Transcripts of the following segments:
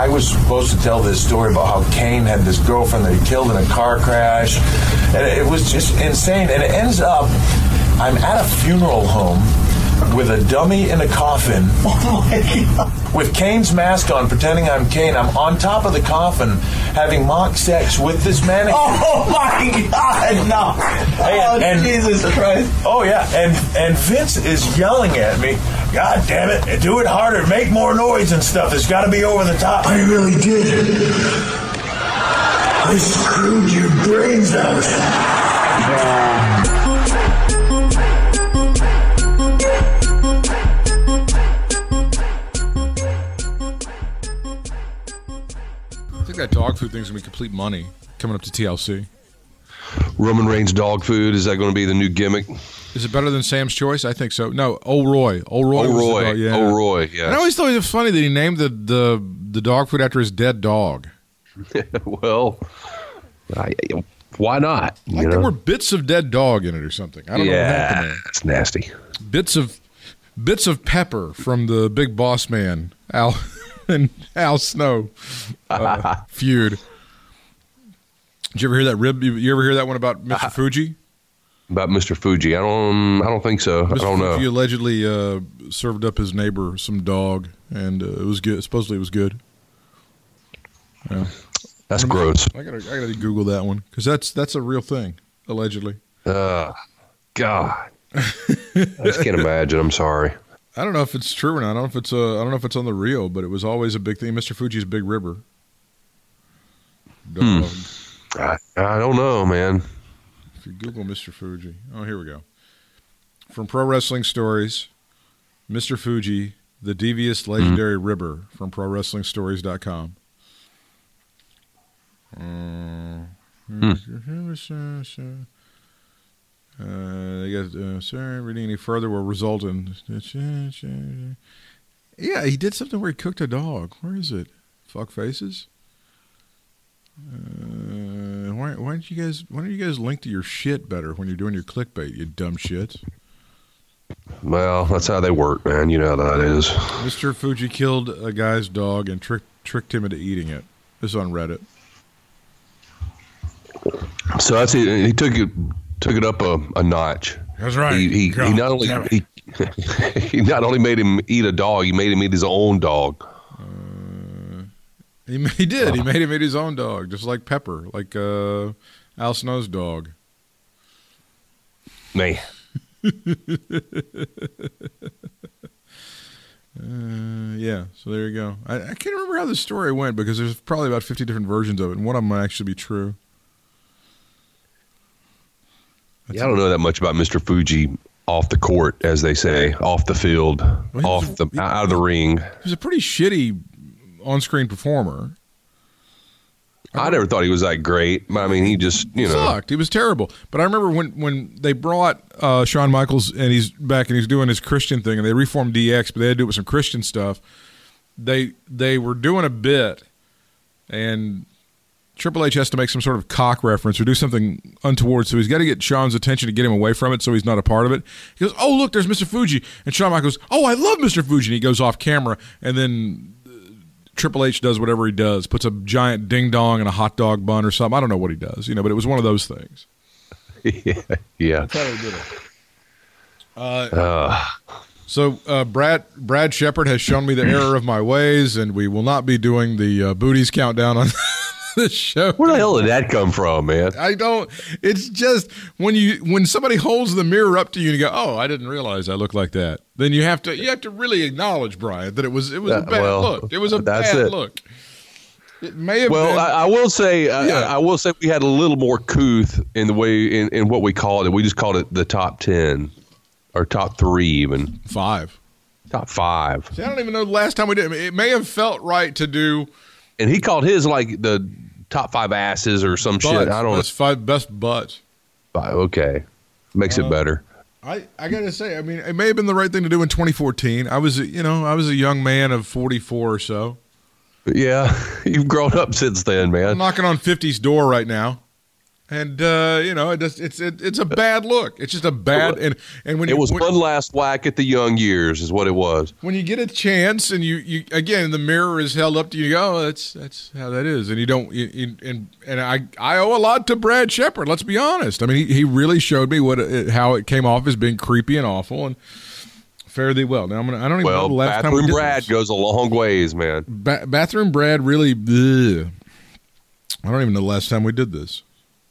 I was supposed to tell this story about how Kane had this girlfriend that he killed in a car crash, and it was just insane. And it ends up, I'm at a funeral home with a dummy in a coffin. Oh my god! With Kane's mask on, pretending I'm Kane. I'm on top of the coffin, having mock sex with this mannequin. Oh my god! No! Hey, oh and- Jesus Christ! Oh yeah, and and Vince is yelling at me. God damn it! Do it harder. Make more noise and stuff. It's got to be over the top. I really did. I screwed your brains out. I that dog food thing's gonna be complete money coming up to TLC. Roman Reigns dog food is that going to be the new gimmick? Is it better than Sam's Choice? I think so. No, Old Roy. Old Roy. Oh was Roy, dog, yeah. oh Roy, And I always thought it was funny that he named the, the the dog food after his dead dog. well, I, why not? Like there were bits of dead dog in it or something. I don't know yeah, there. it's nasty. Bits of bits of pepper from the Big Boss Man Al and Al Snow uh, feud. Did you ever hear that rib? You, ever hear that one about Mr. Uh-huh. Fuji? About Mr. Fuji, I don't, I don't think so. I Mr. don't know. Fuji allegedly uh, served up his neighbor some dog, and uh, it was good. Supposedly, it was good. Yeah. That's gross. I gotta, I gotta Google that one because that's that's a real thing, allegedly. Uh, God, I just can't imagine. I'm sorry. I don't know if it's true or not. I don't know if it's uh, I don't know if it's on the real, but it was always a big thing. Mr. Fuji's a big ribber. Hmm. I, I don't know, man. If you Google Mr. Fuji, oh here we go. From Pro Wrestling Stories, Mr. Fuji, the devious legendary ribber from pro ProWrestlingStories.com. Uh, Uh, they got uh, sorry, reading any further will result in. Yeah, he did something where he cooked a dog. Where is it? Fuck faces. Uh, why why don't you guys why don't you guys link to your shit better when you're doing your clickbait? You dumb shits. Well, that's how they work, man. You know how that is. Mr. Fuji killed a guy's dog and tricked tricked him into eating it. This is on Reddit. So that's it. He took it took it up a, a notch. That's right. He he, God he not only he, he not only made him eat a dog, he made him eat his own dog. He, he did. He made him eat his own dog, just like Pepper, like uh, Al Snow's dog. Man, Uh, yeah, so there you go. I, I can't remember how the story went because there's probably about 50 different versions of it, and one of them might actually be true. Yeah, I don't know that much about Mr. Fuji off the court, as they say, off the field, he off was- the out of the ring. He was a pretty shitty on screen performer. I never thought he was that great. but I mean, he just you know. sucked. He was terrible. But I remember when when they brought uh, Shawn Michaels and he's back and he's doing his Christian thing and they reformed DX, but they had to do it with some Christian stuff. They they were doing a bit, and Triple H has to make some sort of cock reference or do something untoward. So he's got to get Shawn's attention to get him away from it, so he's not a part of it. He goes, "Oh look, there's Mr. Fuji," and Shawn Michaels, goes, "Oh, I love Mr. Fuji," and he goes off camera, and then Triple H does whatever he does, puts a giant ding dong in a hot dog bun or something. I don't know what he does, you know, but it was one of those things. yeah, yeah. That's how they did it. Uh, So uh, Brad Brad Shepard has shown me the error of my ways, and we will not be doing the uh, booties countdown on this show. where the hell did that come from, man? I don't. It's just when you when somebody holds the mirror up to you and you go, "Oh, I didn't realize I look like that." Then you have to you have to really acknowledge Brian that it was it was a bad well, look. It was a bad it. look. It may have Well, been. I, I will say, I, Yeah. I will say, we had a little more couth in the way in, in what we called it. We just called it the top ten, or top three, even five. top five. See, I don't even know the last time we did. it. It may have felt right to do And he called his like the top five asses or some shit. I don't Best five best butts. know. Okay, makes Uh, it better. I, I gotta say, I mean, it may have been the right thing to do in 2014. I was, you know, I was a young man of 44 or so. Yeah, you've grown up since then, man. I'm knocking on 50's door right now, and uh, you know, it just, it's it, it's a bad look. It's just a bad and and when It you, was when, one last whack at the young years, is what it was. when you get a chance and you, you again the mirror is held up to you, you go, oh, that's that's how that is, and you don't. You, you, and and I I owe a lot to Brad Shepard. Let's be honest. I mean, he, he really showed me what it, how it came off as being creepy and awful and. Fare thee well. Now I'm gonna. I don't even know Well, the last time we bathroom Brad this. goes a long ways, man. Ba- bathroom Brad really. ugh. I don't even know the last time we did this.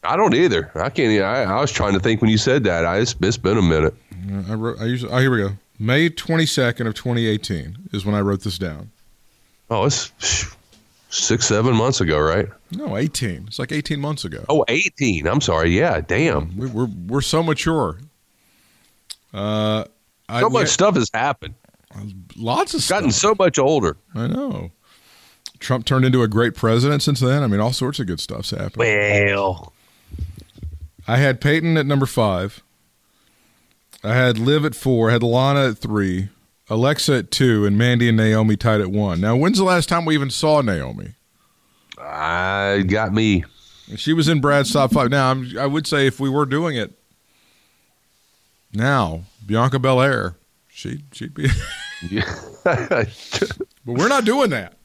I don't either. I can't. I, I was trying to think when you said that. I, it's, it's been a minute. I wrote. I usually. Oh, here we go. May twenty second of twenty eighteen is when I wrote this down. Oh, it's six, seven months ago, right? No, eighteen. It's like eighteen months ago. Oh, 18. I'm sorry. Yeah, damn. We, we're we're so mature. Uh, I, So much stuff has happened. lots of stuff Gotten stuff. so much older. I know. Trump turned into a great president since then. I mean, all sorts of good stuff's happened. Well, I had Peyton at number five. I had Liv at four. I had Lana at three. Alexa at two, and Mandy and Naomi tied at one. Now, when's the last time we even saw Naomi? Uh, I got me. She was in Brad's top five. Now, I'm, I would say if we were doing it now, Bianca Belair, she she'd be. but we're not doing that.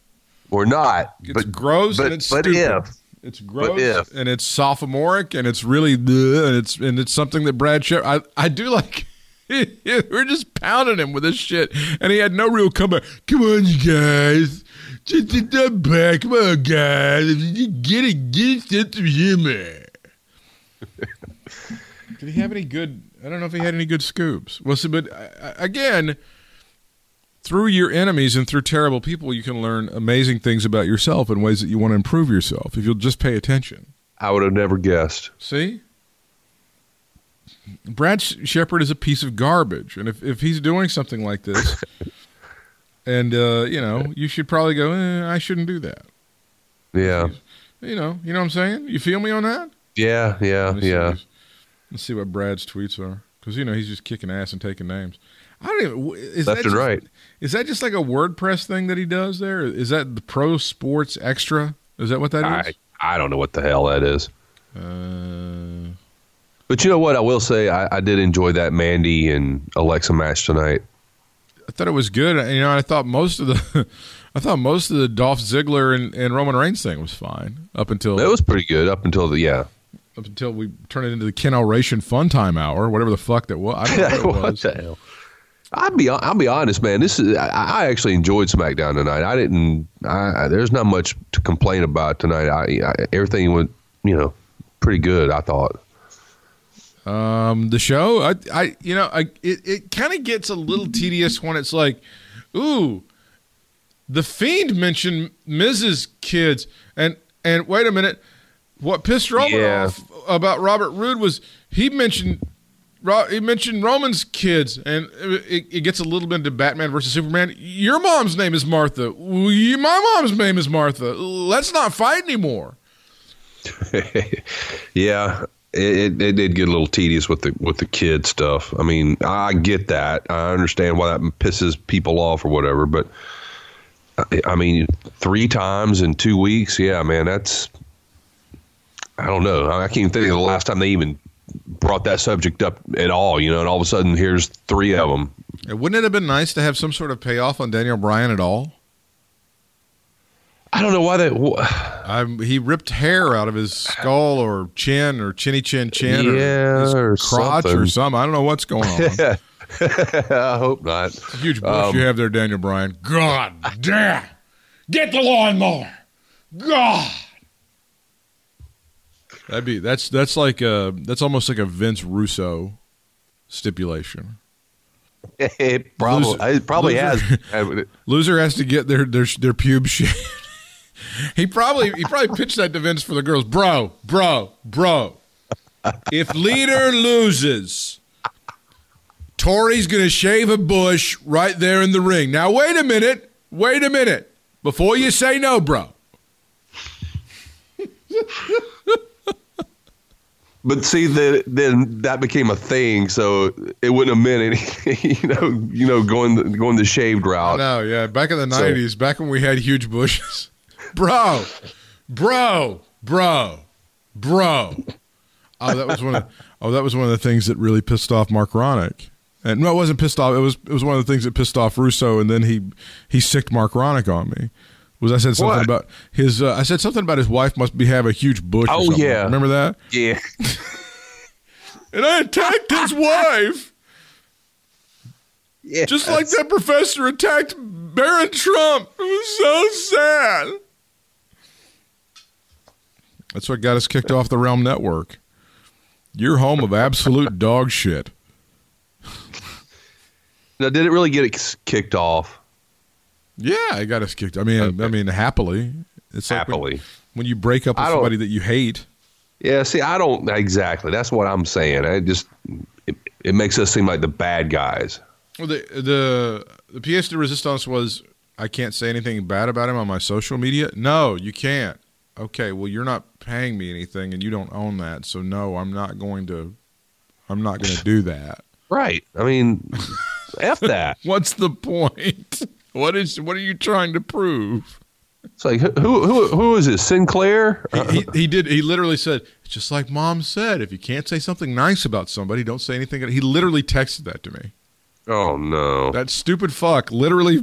We're not. It's but gross but, and it's but stupid. if It's gross if. and it's sophomoric and it's really bleh, and it's and it's something that Brad Shep I I do like. We're just pounding him with this shit, and he had no real comeback. Come on, you guys, just get that back. Come on, guys, you get it, get it of humor. Did he have any good? I don't know if he had any good scoops. Well, see, but uh, again, through your enemies and through terrible people, you can learn amazing things about yourself in ways that you want to improve yourself if you'll just pay attention. I would have never guessed. See? Brad Shepard is a piece of garbage. And if, if he's doing something like this, and, uh, you know, you should probably go, eh, I shouldn't do that. Yeah. You know, you know what I'm saying? You feel me on that? Yeah. Yeah. Let Yeah. Let's see what Brad's tweets are. Because, you know, he's just kicking ass and taking names. I don't even. Is Left that and just- right. Is that just like a WordPress thing that he does there? Is that the Pro Sports Extra? Is that what that I, is? I don't know what the hell that is. Uh, But you know what? I will say I, I did enjoy that Mandy and Alexa match tonight. I thought it was good. You know, I thought most of the, I thought most of the Dolph Ziggler and, and Roman Reigns thing was fine up until It was pretty good up until the yeah. up until we turned it into the Ken Ration Fun Time Hour, whatever the fuck that was. I don't know what it what was. the hell? I'll be I'll be honest, man. This is I, I actually enjoyed SmackDown tonight. I didn't. I, I- there's not much to complain about tonight. I, everything went you know pretty good. I thought. Um, the show, I, I, you know, I, it, it kind of gets a little tedious when it's like, ooh, the fiend mentioned Mrs. Kids, and and wait a minute, what pissed Roman Yeah. off about Robert Roode was he mentioned. He mentioned Roman's kids, and it, it gets a little bit into Batman versus Superman. Your mom's name is Martha. We- My mom's name is Martha. Let's not fight anymore. yeah, it, it, did get a little tedious with the with the kid stuff. I mean, I get that. I understand why that pisses people off or whatever. But I, I mean, three times in two weeks, yeah, man, that's. I don't know. I can't even think of the last time they even brought that subject up at all. You know, and all of a sudden, here's three of them. Wouldn't it have been nice to have some sort of payoff on Daniel Bryan at all? I don't know why that. Um, he ripped hair out of his skull or chin or chinny chin chin Yeah, or his or crotch or something. something. I don't know what's going on. I hope not. Huge bush you have there, Daniel Bryan. God damn! Get the lawnmower. God. That'd be that's that's like a that's almost like a Vince Russo stipulation. it probably Loser- it probably loser- has. Loser has to get their their their pubes shaved. he probably he probably pitched that to Vince for the girls, bro, bro, bro. If leader loses, Tori's gonna shave a bush right there in the ring. Now wait a minute, wait a minute before you say no, bro. But see, then then that became a thing, so it wouldn't have meant any, you know, you know, going the, going the shaved route. No, yeah, back in the So- nineties, back when we had huge bushes, bro, bro, bro, bro. oh, that was one of oh, that was one of the things that really pissed off Mark Ronick. And no, it wasn't pissed off. It was it was one of the things that pissed off Russo, and then he he sicked Mark Ronick on me. Was I said something What? about his? Uh, I said something about his wife must be have a huge bush. or Oh, something. yeah. remember that? Yeah. And I attacked his wife, yeah. just like that professor attacked Barron Trump. It was so sad. That's what got us kicked off the Realm Network. You're home of absolute dog shit. Now, did it really get it kicked off? Yeah, I got us kicked. I mean, I mean, happily. It's like when- Happily. when, you break up with somebody that you hate. Yeah, see, I don't exactly. That's what I'm saying. I just it, it makes us seem like the bad guys. Well, the the the pièce de resistance was I can't say anything bad about him on my social media. No, you can't. Okay, well, you're not paying me anything, and you don't own that, so no, I'm not going to. I'm not going to do that. Right. I mean, f that. What's the point? What is? What are you trying to prove? It's like who who who is this? Sinclair? He, he, he did. He literally said, just like mom said. If you can't say something nice about somebody, don't say anything." He literally texted that to me. Oh no. That stupid fuck. Literally,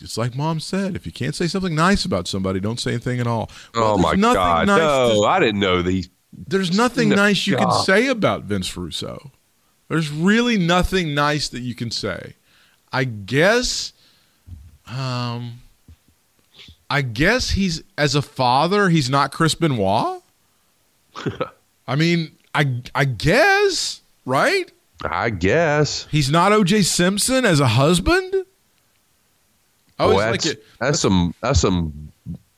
it's like mom said. If you can't say something nice about somebody, don't say anything at all. Well, oh my god. nice no, to- I didn't know these. there's nothing No, nice you can say about Vince Russo. There's really nothing nice that you can say. I guess. Um. I guess he's as a father, he's not Chris Benoit. I mean, I I guess right. I guess. He's not O.J. Simpson as a husband. I always like that's, it. that's some that's some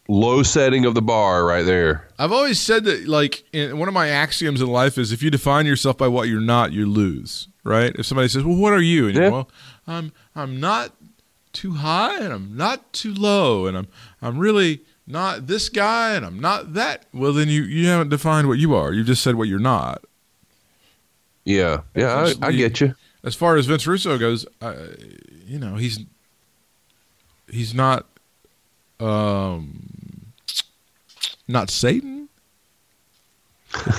low setting of the bar right there. I've always said that, like, in, one of my axioms in life is if you define yourself by what you're not, you lose. Right? If somebody says, "Well, what are you?" and you Yeah. go, "Well, I'm I'm not too high, and I'm not too low, and I'm I'm really not this guy, and I'm not that." Well, then you you haven't defined what you are. You just said what you're not. Yeah. Yeah, I, I get you. As far as Vince Russo goes, you know, he's he's not um not Satan.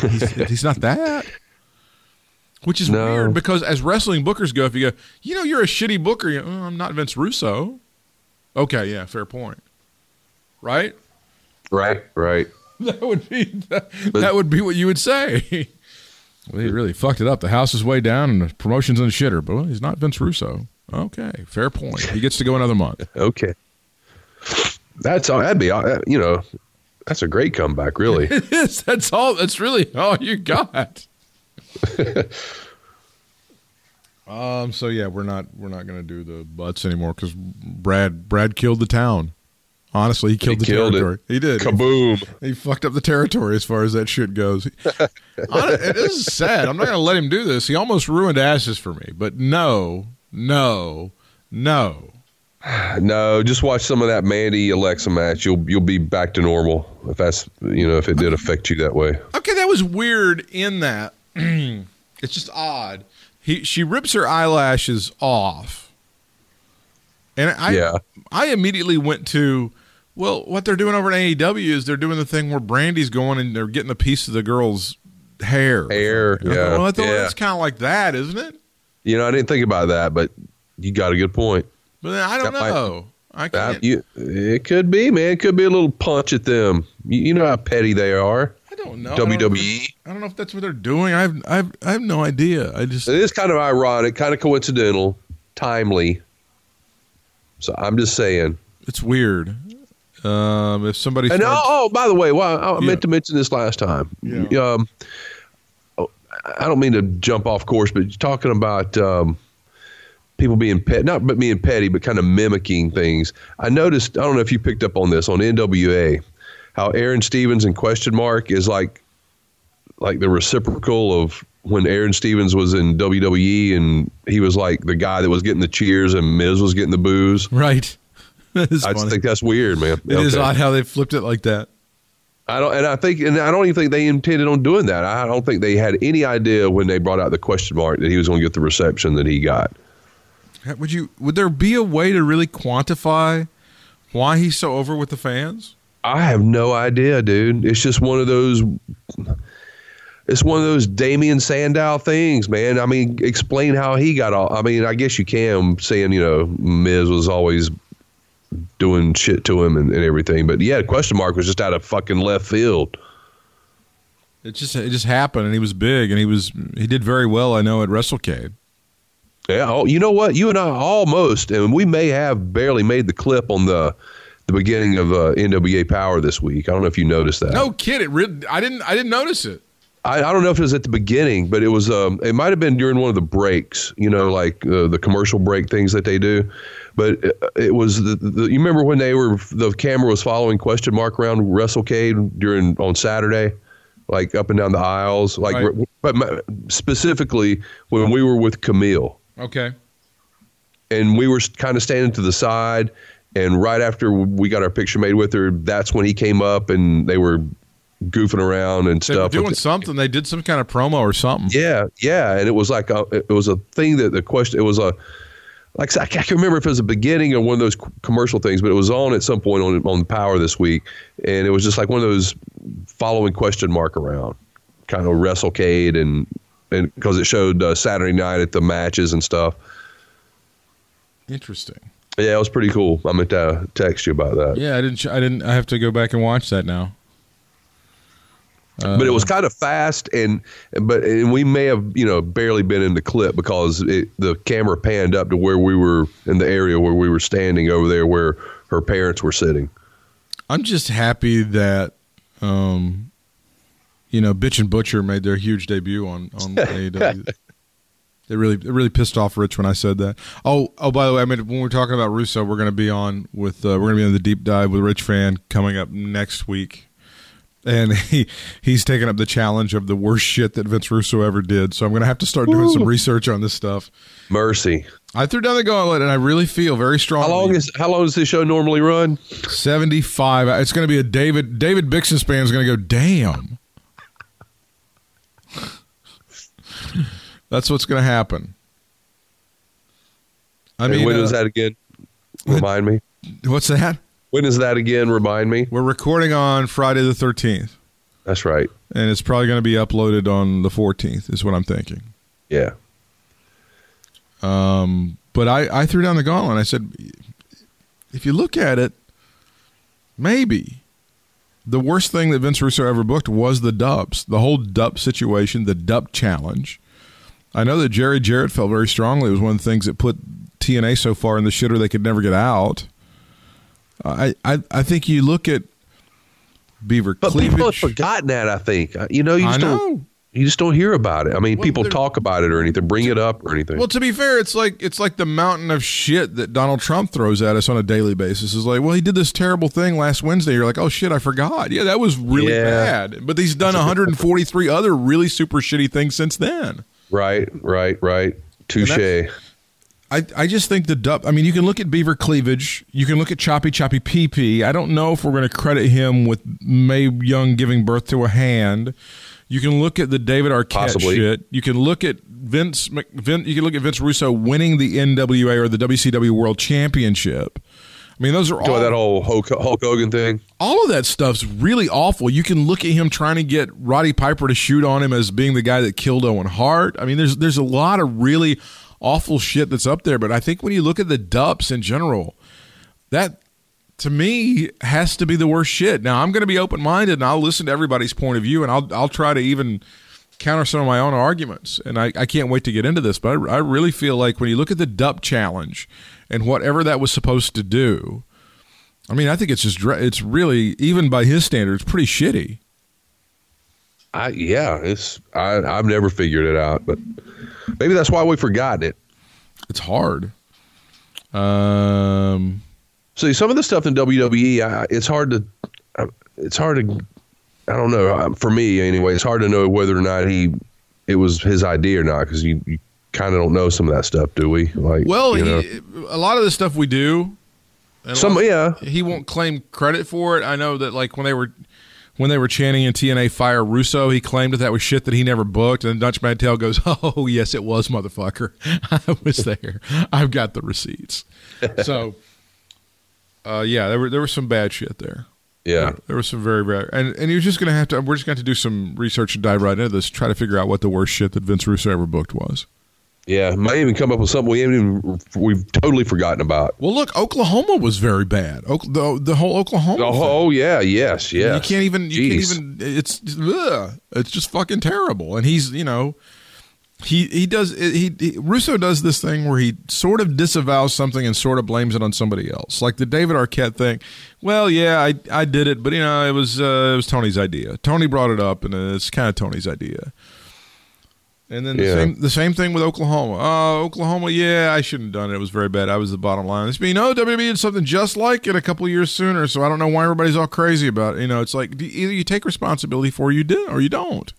he's, he's not that. Which is No. weird because as wrestling bookers go, if you go, you know, you're a shitty booker. You, oh, I'm not Vince Russo. Okay, yeah, fair point. Right? Right, right. That would be that, that would be what you would say. well, he really fucked it up. The house is way down and the promotion's in the shitter, but well, he's not Vince Russo. Okay, fair point. He gets to go another month. Okay. That's all that'd be you know, that's a great comeback, really. Yes, that's all. That's really all you got. um. So yeah, we're not we're not going to do the butts anymore because Brad Brad killed the town. Honestly, he killed the killed it. territory. He did. Kaboom. He fucked up the territory as far as that shit goes. It is sad. I'm not going to let him do this. He almost ruined asses for me. But no, no, no. No, just watch some of that Mandy Alexa match. You'll you'll be back to normal if that's you know if it did affect you that way. Okay, that was weird. In that, it's just odd. He she rips her eyelashes off, and I Yeah. I immediately went to. Well, what they're doing over at AEW is they're doing the thing where Brandi's going and they're getting a piece of the girl's hair. Hair, yeah, well, I thought yeah. it's kind of like that, isn't it? You know, I didn't think about that, but you got a good point. But then I don't That might- know. I can't. you, it could be, man. It could be a little punch at them. You, you know how petty they are. Don't know. WWE. I don't know if that's what they're doing. I have, I have, no idea. I just It is kind of ironic, kind of coincidental, timely. So I'm just saying. it's weird. Um, if somebody And oh, starts- oh, by the way, well, I I Yeah. meant to mention this last time. Yeah. Um, oh, I don't mean to jump off course, but you're talking about um, people being pet, not but being petty, but kind of mimicking things. I noticed. I don't know if you picked up on this on NWA, how Aaron Stevens and question mark is like, like the reciprocal of when Aaron Stevens was in WWE and he was like the guy that was getting the cheers and Miz was getting the boos. right. Is I funny. just think that's weird, man. It is Okay. odd how they flipped it like that. I don't, and I think, and I don't even think they intended on doing that. I don't think they had any idea when they brought out the question mark that he was going to get the reception that he got. Would you? Would there be a way to really quantify why he's so over with the fans? I have no idea, dude. It's just one of those. it's one of those Damien Sandow things, man. I mean, explain how he got all. I mean, I guess you can saying you know Miz was always doing shit to him and, and everything, but yeah, question mark was just out of fucking left field. It just it just happened, and he was big, and he was he did very well. I know at WrestleCade. Yeah, oh, you know what? You and I almost, and we may have barely made the clip on the the beginning of uh, NWA Power this week. I don't know if you noticed that. No kid, it I didn't I didn't notice it. I, I don't know if it was at the beginning, but it was. Um, it might have been during one of the breaks. You know, like uh, the commercial break things that they do. But it, it was the, the. You remember when they were the camera was following question mark around WrestleCade during on Saturday, like up and down the aisles, like. Right. But my, specifically when we were with Kamille Okay. and we were kind of standing to the side and right after we got our picture made with her that's when he came up and they were goofing around and They were stuff doing with- something. They did some kind of promo or something. yeah yeah and it was like a, it was a thing that the question it was a like I can't remember if it was the beginning or one of those commercial things, but it was on at some point on on Power this week, and it was just like one of those following question mark around, kind of WrestleCade and and because it showed uh, Saturday night at the matches and stuff. Interesting. Yeah, it was pretty cool. I meant to text you about that. Yeah, I didn't. I didn't. I have to go back and watch that now. but it was kind of fast and but and we may have you know barely been in the clip because it, the camera panned up to where we were in the area where we were standing over there where her parents were sitting I'm just happy that, um, you know, Bitch and Butcher made their huge debut on on AEW. They really, it really pissed off Rich when I said that. Oh, oh, by the way, I mean when we're talking about Russo, we're going to be on with uh, we're going to be on the deep dive with Rich Fan coming up next week, and he he's taking up the challenge of the worst shit that Vince Russo ever did. So I'm going to have to start doing some research on this stuff. mercy I threw down the gauntlet, and I really feel very strong. how long is how long does this show normally run 75. It's going to be a David David Bixenspan is going to go, damn. That's what's going to happen. I and mean, when uh, is that again remind me what's that? when is that again remind me We're recording on Friday the 13th, that's right and it's probably going to be uploaded on the 14th, is what I'm thinking. yeah Um, but I, I threw down the gauntlet. I said, if you look at it, maybe the worst thing that Vince Russo ever booked was the dubs, the whole dub situation, the dub challenge. I know that Jerry Jarrett felt very strongly. It was one of the things that put TNA so far in the shitter they could never get out. I I, I think you look at Beaver but people have forgotten that i think Uh, you know you just know. don't you just don't hear about it i mean Well, people talk about it or anything bring it up or anything Well, to be fair, it's like it's like the mountain of shit that Donald Trump throws at us on a daily basis. Is like, well, he did this terrible thing last Wednesday. You're like, oh shit, I forgot. Yeah, that was really Yeah. bad. But he's done 143 other really super shitty things since then. Right right right touche I, I just think the dub. I mean, you can look at Beaver Cleavage. You can look at Choppy Choppy PP. I don't know if we're going to credit him with Mae Young giving birth to a hand. You can look at the David Arquette Possibly. shit. You can look at Vince, Mc- Vin, You can look at Vince Russo winning the NWA or the WCW World Championship. I mean, those are all that whole Hulk, Hulk Hogan thing. all of that stuff's really awful. You can look at him trying to get Roddy Piper to shoot on him as being the guy that killed Owen Hart. I mean, there's there's a lot of really awful shit that's up there. But I think when you look at the Dups in general, that to me has to be the worst shit. Now I'm going to be open minded and I'll listen to everybody's point of view and I'll I'll try to even counter some of my own arguments. And I, I can't wait to get into this, but I, I really feel like when you look at the Dup challenge and whatever that was supposed to do, I mean, I think it's just it's really even by his standards pretty shitty. I yeah, it's I I've never figured it out, but maybe that's why we forgot it. It's hard. Um, See, some of the stuff in WWE, I, it's hard to, it's hard to, I don't know. For me, anyway, it's hard to know whether or not he, it was his idea or not because you, you kind of don't know some of that stuff, do we? Like, well, you know, he, a lot of the stuff we do, and some lot- yeah, he won't claim credit for it. I know that like when they were when they were chanting in TNA Fire Russo, he claimed that that was shit that he never booked. And Dutch Mantell goes, "Oh yes, it was, motherfucker. I was there. I've got the receipts." so, uh, yeah, there were there was some bad shit there. Yeah. There was some very bad, and and you're just gonna have to. We're just going to have to do some research and dive right into this. Try to figure out what the worst shit that Vince Russo ever booked was. Yeah, might even come up with something we haven't even we've totally forgotten about. Well, look, Oklahoma was very bad. The the whole Oklahoma. Oh, thing. oh yeah, yes, yes. You can't even. You Jeez. can't even. It's ugh, it's just fucking terrible. And he's you know, he he does he, he Russo does this thing where he sort of disavows something and sort of blames it on somebody else, like the David Arquette thing. Well, yeah, I I did it, but you know, it was uh, it was Tony's idea. Tony brought it up, and it's kind of Tony's idea. And then the Yeah. same the same thing with Oklahoma. Oh, Oklahoma, yeah, I shouldn't have done it. It was very bad. I was the bottom line. This being, no, WWE did something just like it a couple years sooner. So I don't know why everybody's all crazy about it. You know, it's like either you take responsibility for you do or you don't.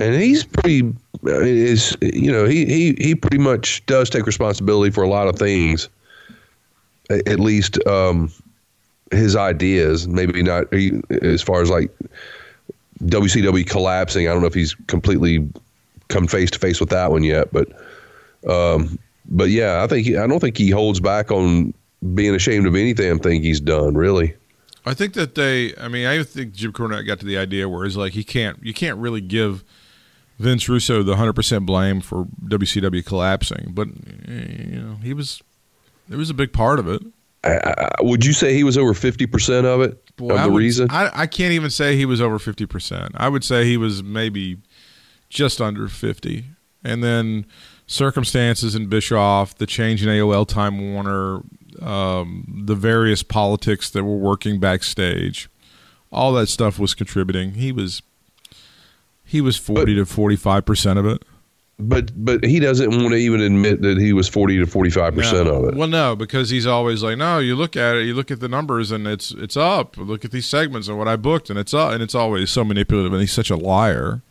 and he's pretty I mean, is you know he he he pretty much does take responsibility for a lot of things at least um his ideas maybe not as far as like WCW collapsing I don't know if he's completely come face to face with that one yet but um but yeah I think he, I don't think he holds back on being ashamed of any damn thing he's done really I think that they. I mean, I think Jim Cornette got to the idea where it's like he can't. You can't really give Vince Russo the hundred percent blame for WCW collapsing, but you know he was. It was a big part of it. I, I, would you say he was over 50% of it Boy, of I the would- reason I, I can't even say he was over fifty percent. I would say he was maybe just under fifty, and then circumstances in Bischoff, the change in AOL Time Warner, um, the various politics that were working backstage, all that stuff was contributing. He was he was forty to forty five percent of it. But but he doesn't want to even admit that he was forty to forty five percent No. of it. Well, no, because he's always like, no. You look at it, you look at the numbers, and it's it's up. Look at these segments and what I booked, and it's up, and it's always so manipulative, and he's such a liar.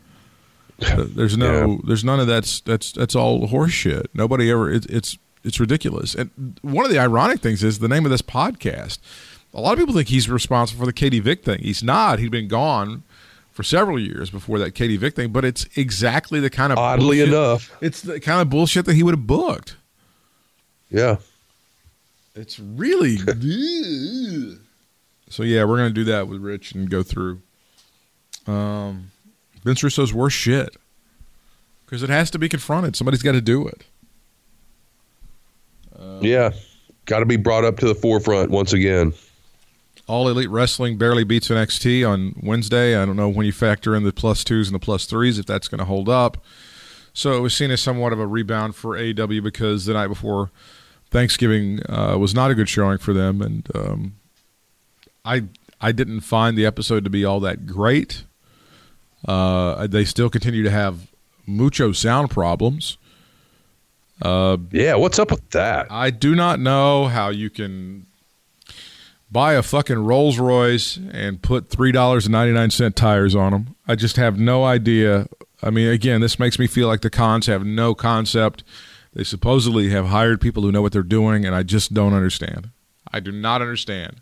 There's no, Yeah. there's none of that's that's that's all horseshit. Nobody ever. It, it's it's ridiculous. And one of the ironic things is the name of this podcast. A lot of people think he's responsible for the Katie Vick thing. He's not. He'd been gone for several years before that Katie Vick thing. But it's exactly the kind of Oddly bullshit- enough, it's the kind of bullshit that he would have booked. yeah. It's really. so yeah, we're gonna do that with Rich and go through um, Vince Russo's worst shit because it has to be confronted. Somebody's got to do it. Yeah. Got to be brought up to the forefront once again. All Elite Wrestling barely beats NXT on Wednesday. I don't know when you factor in the plus twos and the plus threes if that's going to hold up. So it was seen as somewhat of a rebound for AEW because the night before Thanksgiving uh, was not a good showing for them, and um, I I didn't find the episode to be all that great. Uh, they still continue to have mucho sound problems. Yeah. What's up with that? I do not know how you can buy a fucking Rolls Royce and put three dollars and ninety nine cent tires on them. I just have no idea. I mean, again, this makes me feel like the Khans have no concept. They supposedly have hired people who know what they're doing, and I just don't understand. I do not understand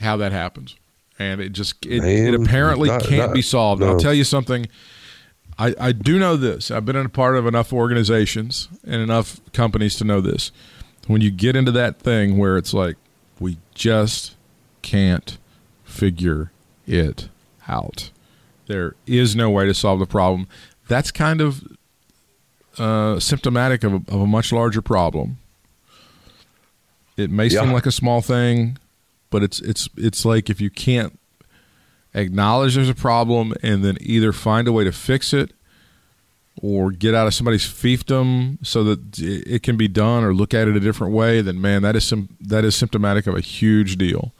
how that happens, and it just it, it apparently not- can't not- be solved. And I'll tell you something. I, I do know this. I've been in a part of enough organizations and enough companies to know this. When you get into that thing where it's like, we just can't figure it out. There is no way to solve the problem. That's kind of uh, symptomatic of a, of a much larger problem. It may Yeah. seem like a small thing, but it's it's it's like if you can't acknowledge there's a problem and then either find a way to fix it or get out of somebody's fiefdom so that it can be done or look at it a different way then man that is some that is symptomatic of a huge deal.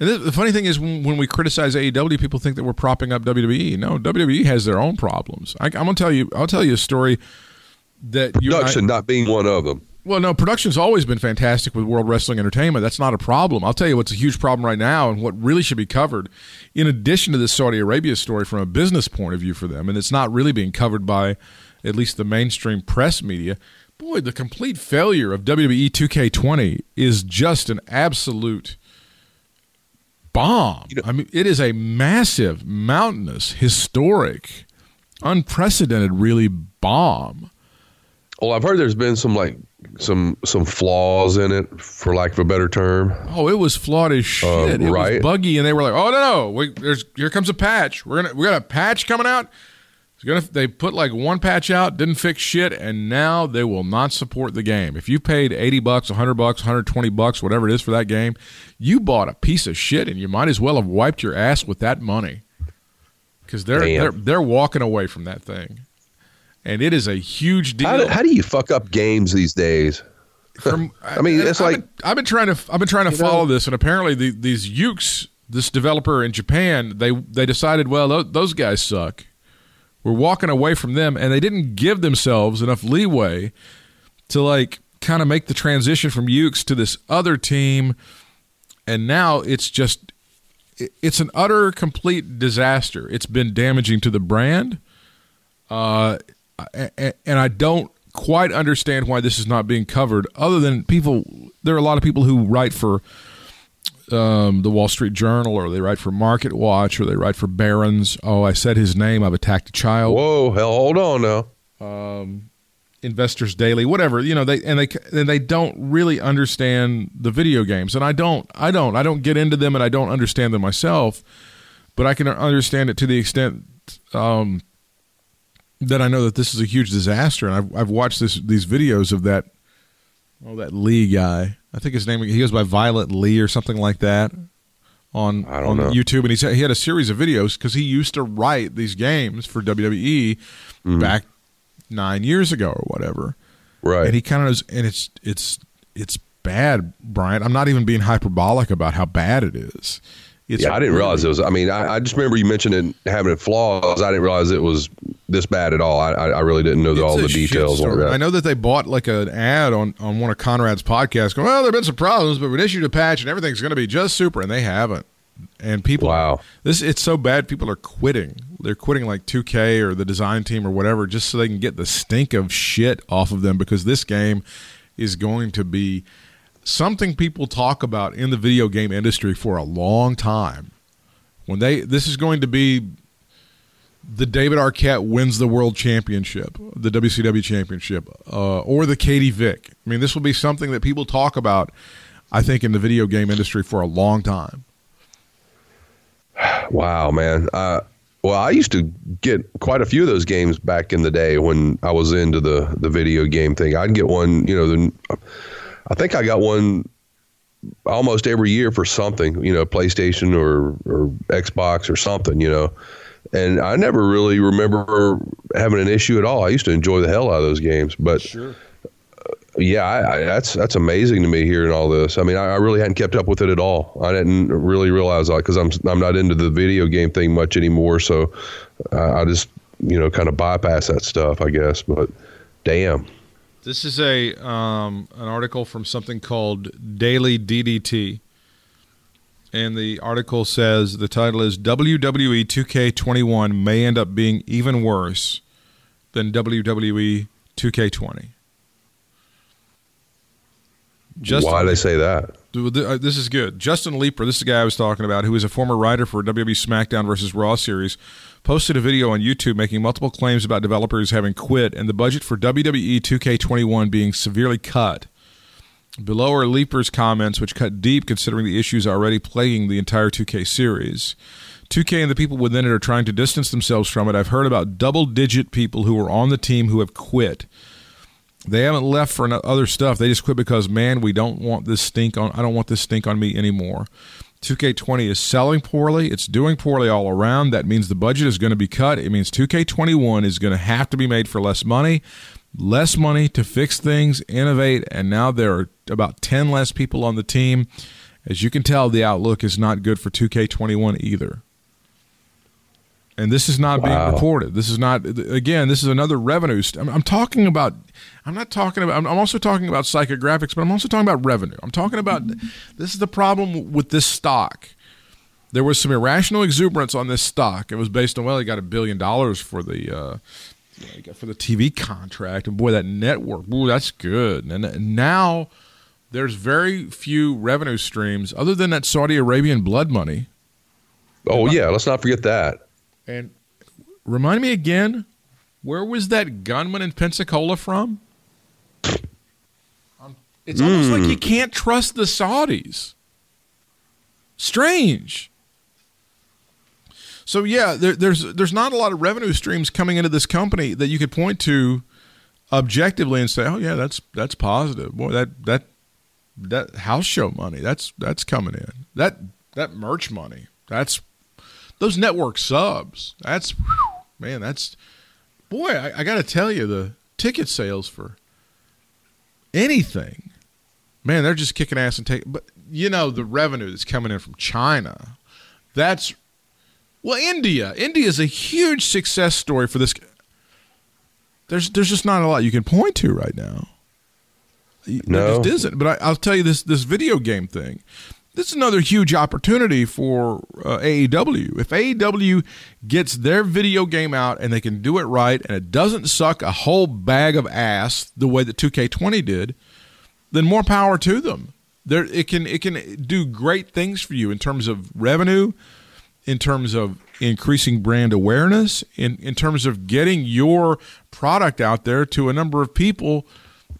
And the funny thing is when, we criticize AEW people think that we're propping up WWE no WWE has their own problems. I, I'm gonna tell you I'll tell you a story that you I- Production not being one of them. Well, no, production's always been fantastic with World Wrestling Entertainment. That's not a problem. I'll tell you what's a huge problem right now and what really should be covered, in addition to this Saudi Arabia story from a business point of view for them, and it's not really being covered by at least the mainstream press media. Boy, the complete failure of WWE 2K20 is just an absolute bomb. I mean, it is a massive, mountainous, historic, unprecedented, really bomb. Well, I've heard there's been some like some some flaws in it, for lack of a better term. Oh, it was flawed as uh, shit. it right. was buggy, and they were like, "Oh no, no, we, there's here comes a patch. We're gonna we got a patch coming out. It's gonna." They put like one patch out, didn't fix shit, and now they will not support the game. If you paid eighty bucks, hundred bucks, hundred twenty bucks, whatever it is for that game, you bought a piece of shit, and you might as well have wiped your ass with that money because they're Damn. they're they're walking away from that thing, and it is a huge deal. How do, how do you fuck up games these days? From, I mean, it's I've like- been, I've been trying to I've been trying to follow know? this, and apparently the, these Yuke's, this developer in Japan, they they decided, well, tho- those guys suck. We're walking away from them, and they didn't give themselves enough leeway to like kind of make the transition from Yuke's to this other team, and now it's just it's an utter complete disaster. It's been damaging to the brand, uh, and I don't quite understand why this is not being covered. Other than people, there are a lot of people who write for um, the Wall Street Journal, or they write for Market Watch, or they write for Barron's. Oh, I said his name. I've attacked a child. Whoa, hell, hold on now. Investors Daily, whatever you know. They and they and they don't really understand the video games, and I don't. I don't. I don't get into them, and I don't understand them myself. But I can understand it to the extent um, that I know that this is a huge disaster, and I've I've watched this these videos of that. Oh, that Lee guy. I think his name. He goes by Violet Lee or something like that. On on know. YouTube, and he's, he had a series of videos because he used to write these games for WWE Mm-hmm. back nine years ago or whatever Right. and he kind of knows and it's it's it's bad brian i'm not even being hyperbolic about how bad it is it's yeah, I didn't realize it was. I mean, I, I just remember you mentioned it having flaws. I didn't realize it was this bad at all. I, I really didn't know all the details on story. I know that they bought like an ad on, on one of Conrad's podcasts going, well, there have been some problems, but we issued a patch and everything's going to be just super. And they haven't. And people, Wow. this it's so bad. People are quitting. They're quitting like 2K or the design team or whatever, just so they can get the stink of shit off of them because this game is going to be something people talk about in the video game industry for a long time. When they, this is going to be the David Arquette wins the world championship, the WCW championship, uh, or the Katie Vick. I mean, this will be something that people talk about. I think in the video game industry for a long time. Wow, man. Uh, well, I used to get quite a few of those games back in the day when I was into the the video game thing. I'd get one, you know, the, I think I got one almost every year for something, you know, PlayStation or or Xbox or something, you know. And I never really remember having an issue at all. I used to enjoy the hell out of those games, but sure. Yeah, I, I, that's that's amazing to me hearing all this. I mean, I, I really hadn't kept up with it at all. I didn't really realize that because I'm I'm not into the video game thing much anymore. So uh, I just you know kind of bypass that stuff, I guess. But damn, This is a um, an article from something called Daily DDT, and the article says the title is WWE 2K21 may end up being even worse than WWE 2K20. Justin, why do they say that? uh, this is good. Justin Leeper, this is the guy I was talking about, who is a former writer for WWE SmackDown versus Raw series, posted a video on YouTube making multiple claims about developers having quit and the budget for WWE 2K21 being severely cut. Below are Leeper's comments, which cut deep considering the issues already plaguing the entire 2K series. 2K and the people within it are trying to distance themselves from it. I've heard about double digit people who were on the team who have quit. They haven't left for other stuff. They just quit because, man, we don't want this stink on. I don't want this stink on me anymore. 2K20 is selling poorly. It's doing poorly all around. That means the budget is going to be cut. It means 2K21 is going to have to be made for less money, less money to fix things, innovate, and now there are about 10 less people on the team. As you can tell, the outlook is not good for 2K21 either. And this is not being Wow. reported. This is not again. This is another revenue. St- I'm, I'm talking about. I'm not talking about. I'm, I'm also talking about psychographics, but I'm also talking about revenue. I'm talking about. This is the problem with this stock. There was some irrational exuberance on this stock. It was based on well, he got a billion dollars for the uh, you know, he got for the TV contract, and boy, that network, ooh, that's good. And now there's very few revenue streams other than that Saudi Arabian blood money. Oh yeah, let's not forget that. And remind me again, where was that gunman in Pensacola from? Um, it's almost like you hmm. can't trust the Saudis. Strange. So yeah, there, there's there's not a lot of revenue streams coming into this company that you could point to objectively and say, oh yeah, that's that's positive. Boy, that that that house show money that's that's coming in. That that merch money that's those network subs. That's whew, man, that's boy. I, I got to tell you, the ticket sales for anything, man, they're just kicking ass and taking. But you know, the revenue that's coming in from China, that's well, India. India is a huge success story for this. There's there's just not a lot you can point to right now. There No. just isn't. But I, I'll tell you this this video game thing. This is another huge opportunity for uh, AEW. If AEW gets their video game out and they can do it right and it doesn't suck a whole bag of ass the way that 2K20 did, then more power to them. There, it can it can do great things for you in terms of revenue, in terms of increasing brand awareness, in in terms of getting your product out there to a number of people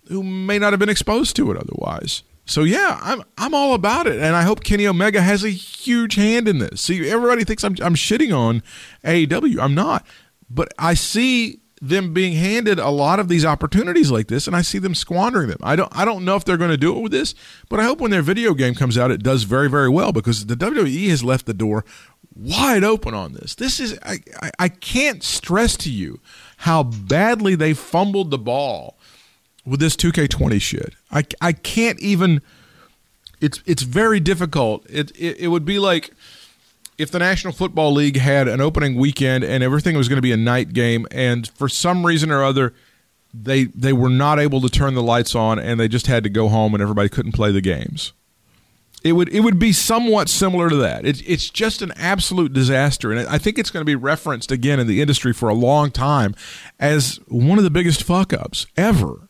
who may not have been exposed to it otherwise. So yeah, I'm I'm all about it, and I hope Kenny Omega has a huge hand in this. See, everybody thinks I'm I'm shitting on AEW. I'm not, but I see them being handed a lot of these opportunities like this, and I see them squandering them. I don't I don't know if they're going to do it with this, but I hope when their video game comes out, it does very very well because the WWE has left the door wide open on this. This is I I, I can't stress to you how badly they fumbled the ball with this 2K20 shit. I, I can't even. It's it's very difficult. It, it it would be like if the National Football League had an opening weekend and everything was going to be a night game, and for some reason or other, they they were not able to turn the lights on, and they just had to go home, and everybody couldn't play the games. It would it would be somewhat similar to that. It's it's just an absolute disaster, and I think it's going to be referenced again in the industry for a long time as one of the biggest fuck ups ever.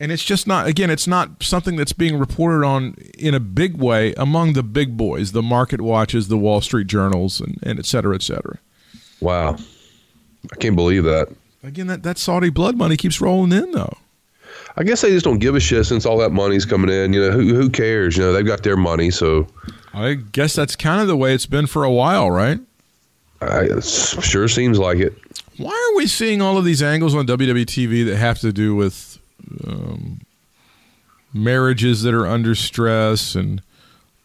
And it's just not again, it's not something that's being reported on in a big way among the big boys, the market watches, the Wall Street journals, and, and et cetera, et cetera. Wow. I can't believe that. Again, that, that Saudi blood money keeps rolling in though. I guess they just don't give a shit since all that money's coming in. You know, who who cares? You know, they've got their money, so I guess that's kind of the way it's been for a while, right? I, it sure seems like it. Why are we seeing all of these angles on WWE TV that have to do with um, marriages that are under stress and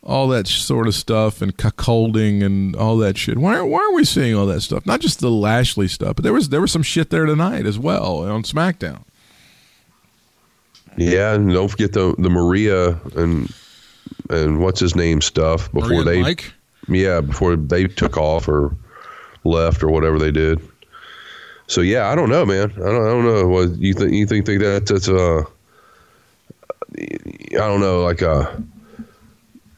all that sort of stuff and cuckolding and all that shit? Why are, why are we seeing all that stuff? Not just the Lashley stuff, but there was there was some shit there tonight as well on SmackDown. Yeah, and don't forget the the Maria and and what's his name stuff before they Mike? yeah before they took off or left or whatever they did. So yeah, I don't know, man. I don't, I don't know. What you think? You think think that that's uh, I don't know, like a,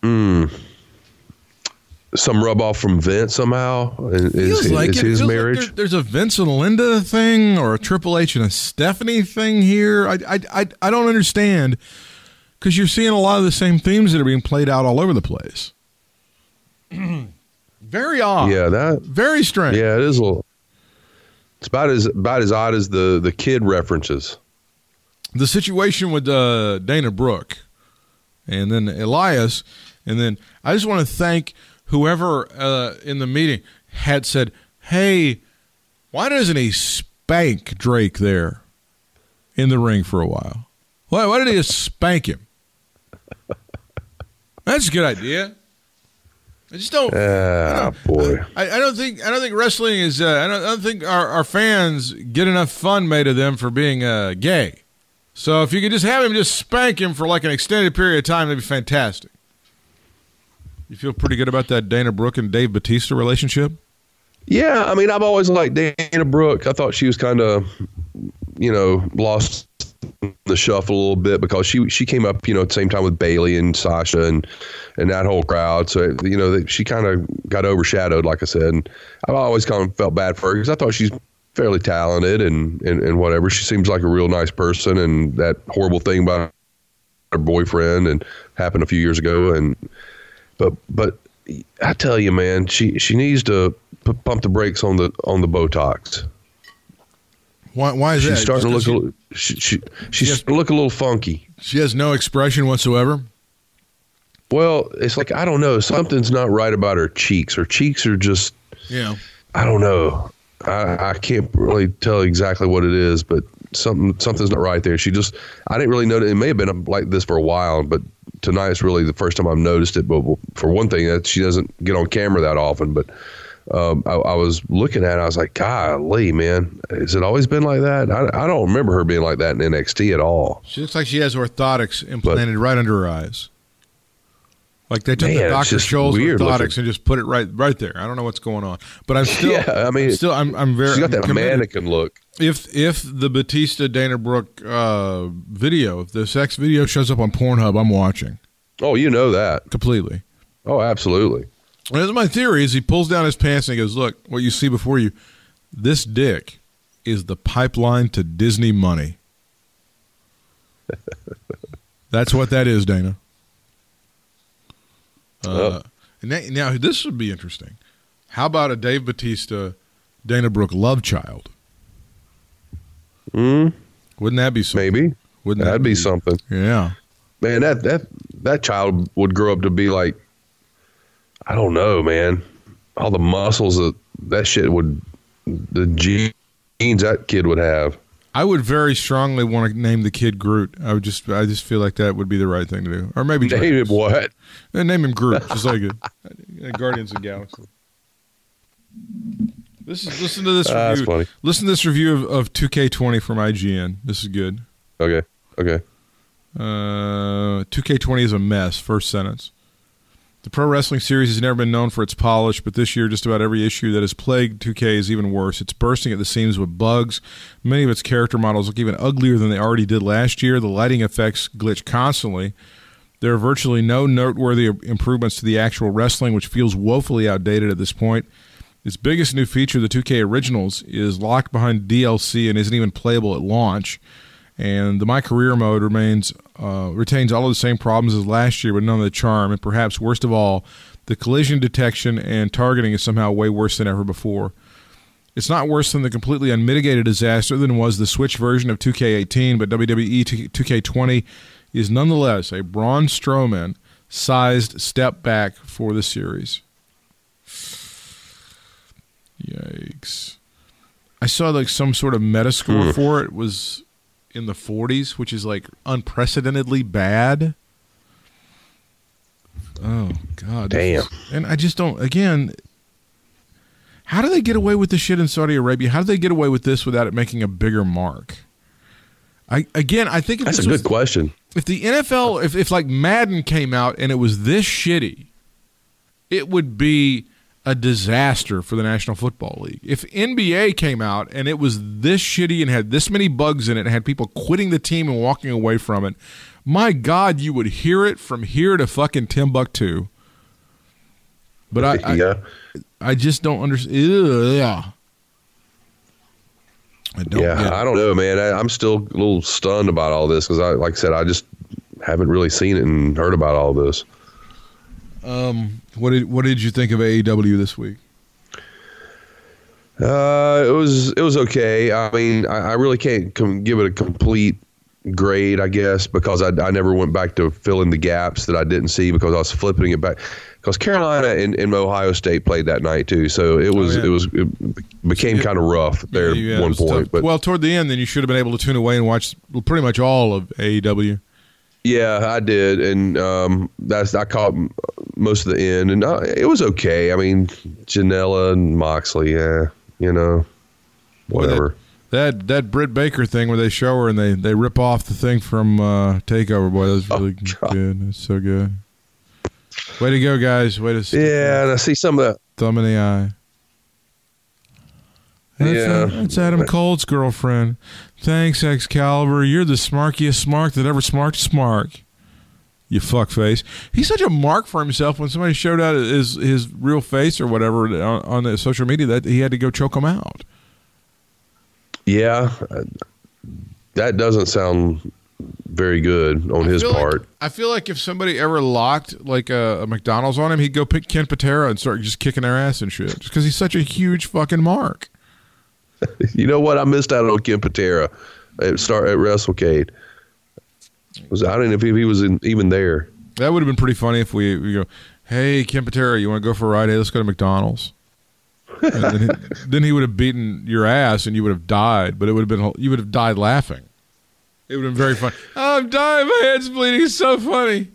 mm, some rub off from Vince somehow. Is, Feels is, like is it. his Feels like marriage? there- there's a Vince and Linda thing or a Triple H and a Stephanie thing here. I I I, I don't understand because you're seeing a lot of the same themes that are being played out all over the place. Very odd. yeah, that. Very strange. Yeah, it is a little. It's about as about as odd as the the kid references. The situation with uh, Dana Brooke and then Elias, and then I just want to thank whoever uh, in the meeting had said, "Hey, why doesn't he spank Drake there in the ring for a while? Why, why did he just spank him? That's a good idea. I just don't. Ah, boy. I, I don't think I don't think wrestling is. Uh, I don't. I don't think our, our fans get enough fun made of them for being uh, gay. So if you could just have him just spank him for like an extended period of time, that'd be fantastic. You feel pretty good about that Dana Brooke and Dave Batista relationship? Yeah, I mean, I've always liked Dana Brooke. I thought she was kind of, you know, lost the shuffle a little bit because she she came up, you know, at the same time with Bayley and Sasha and and that whole crowd. So you know, she kind of got overshadowed, like I said. And I've always kind of felt bad for her because I thought she's fairly talented and, and and whatever. She seems like a real nice person. And that horrible thing about her boyfriend and happened a few years ago. And but but I tell you, man, she she needs to pump the brakes on the on the Botox. Why? Why is She's that? starting to look a 'cause little, she, she, she's Yes. starting to look a little funky. She, she has no expression whatsoever. Well, it's like I don't know, something's not right about her cheeks. Her cheeks are just Yeah. I don't know. I, I can't really tell exactly what it is, but something something's not right there. She just I didn't really know it may have been uh, like this for a while, but tonight's really the first time I've noticed it. But for one thing, that she doesn't get on camera that often. But um, I, I was looking at it, I was like, golly, man, has it always been like that? I, I don't remember her being like that in NXT at all. She looks like she has orthotics implanted right under her eyes. Like they took Man, the Dr. Scholl's orthotics looking. and just put it right right there. I don't know what's going on, but I'm still. Yeah, I mean, I'm still I'm I'm very. She's got that committed. mannequin look. If if the Batista Dana Brooke uh, video, if the sex video shows up on Pornhub, I'm watching Oh, you know that. completely. Oh, absolutely. And that's my theory. Is he pulls down his pants and he goes, "Look, what you see before you, this dick is the pipeline to Disney money." that's what that is, Dana. Uh, that- now this would be interesting. How about a Dave Batista, Dana Brooke love child? Mm, Wouldn't that be something? maybe. Wouldn't That'd that be something. Yeah. man that that that child would grow up to be like i don't know man all the muscles that that shit would the genes that kid would have I would very strongly want to name the kid Groot. I would just, I just feel like that would be the right thing to do, or maybe name it what Uh, name him Groot, just like. Uh, Guardians of the Galaxy. This is listen to this that's review. Listen to this review of, of 2K20 from IGN. This is good. okay okay Uh, 2K20 is a mess. First sentence. The pro wrestling series has never been known for its polish, but this year, just about every issue that has plagued 2K is even worse. It's bursting at the seams with bugs. Many of its character models look even uglier than they already did last year. The lighting effects glitch constantly. There are virtually no noteworthy improvements to the actual wrestling, which feels woefully outdated at this point. Its biggest new feature, the 2K Originals, is locked behind DLC and isn't even playable at launch. And the My Career mode remains uh, retains all of the same problems as last year, but none of the charm. And perhaps worst of all, the collision detection and targeting is somehow way worse than ever before. It's not worse than the completely unmitigated disaster than was the Switch version of 2K18, but WWE 2K20 is nonetheless a Braun Strowman sized step back for the series. Yikes. I saw like some sort of metascore for it was in the 40s, which is like unprecedentedly bad. Oh god. Damn. And I just don't again how do they get away with the shit in Saudi Arabia? How do they get away with this without it making a bigger mark? I again, I think if that's a this was- good question if the NFL, if, if like Madden came out and it was this shitty, it would be a disaster for the National Football League. If NBA came out and it was this shitty and had this many bugs in it and had people quitting the team and walking away from it, my God, you would hear it from here to fucking Timbuktu. But I, I, yeah I just don't understand. Yeah. I don't yeah i don't know man I, i'm still a little stunned about all this because i like i said i just haven't really seen it and heard about all this Um, what did what did you think of AEW this week? Uh, it was it was okay. I mean, I, I really can't com- give it a complete grade, I guess, because I, I never went back to fill in the gaps that I didn't see because I was flipping it back. Because Carolina and, and Ohio State played that night too, so it was Oh, yeah. it was it became kind of rough there Yeah, at one point. tough. But well, toward the end, then you should have been able to tune away and watch pretty much all of AEW. Yeah, I did, and um, that's I caught most of the end, and uh, it was okay. I mean, Janela and Moxley, yeah, you know, whatever. That that Britt Baker thing where they show her and they, they rip off the thing from uh, Takeover. Boy, that was Oh, really God. good. That's so good. Way to go, guys! Way to yeah, and I see some of that. thumb in the eye. That's, Yeah. that's Adam Cole's girlfriend. Thanks, Excalibur. You're the smarkiest smark that ever smarked a smark. You fuckface. He's such a mark for himself. When somebody showed out his his real face or whatever on, on the social media, that he had to go choke him out. Yeah, that doesn't sound very good on his feel like- part. I feel like if somebody ever locked like a, a McDonald's on him, he'd go pick Ken Patera and start just kicking their ass and shit, just because he's such a huge fucking mark. you know what? I missed out on Ken Patera at start at WrestleCade. Was I don't know if he, was in, even there. That would have been pretty funny if we, we go, hey, Ken Patera, you want to go for a ride? Hey, let's go to McDonald's. Then, he, then he would have beaten your ass and you would have died, but it would have been you would have died laughing. It would have been very funny. Oh, I'm dying. My head's bleeding. It's so funny.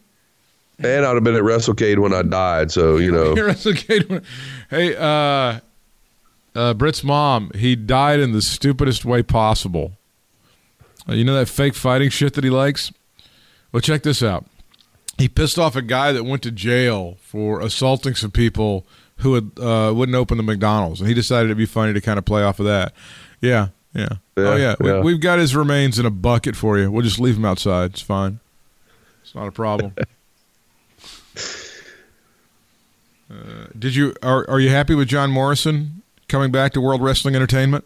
And I'd have been at WrestleCade when I died, so you know. WrestleCade. Hey, uh, uh, Britt's mom, he died in the stupidest way possible. Uh, you know that fake fighting shit that he likes? Well, check this out. He pissed off a guy that went to jail for assaulting some people who would, uh, wouldn't open the McDonald's, and he decided it'd be funny to kind of play off of that. Yeah, yeah. oh yeah, yeah. We, we've got his remains in a bucket for you. We'll just leave him outside. It's fine. It's not a problem. uh, did you are are you happy with John Morrison coming back to World Wrestling Entertainment?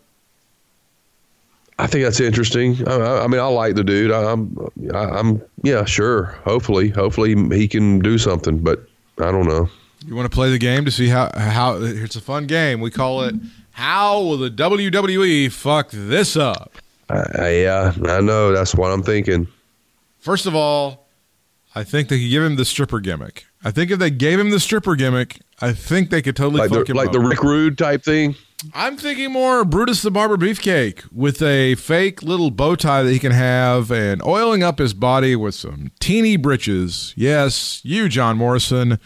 I think that's interesting. I, I mean, I like the dude. I, I'm, I, I'm, yeah, sure. Hopefully, hopefully he can do something, but I don't know. You want to play the game to see how how it's a fun game. We call it "How will the WWE fuck this up?" I, I, yeah, I know. That's what I'm thinking. First of all, I think they could give him the stripper gimmick. I think if they gave him the stripper gimmick, I think they could totally Like fuck the, like the Rick Rude type thing. I'm thinking more Brutus the Barber Beefcake with a fake little bow tie that he can have and oiling up his body with some teeny britches. Yes, you, John Morrison,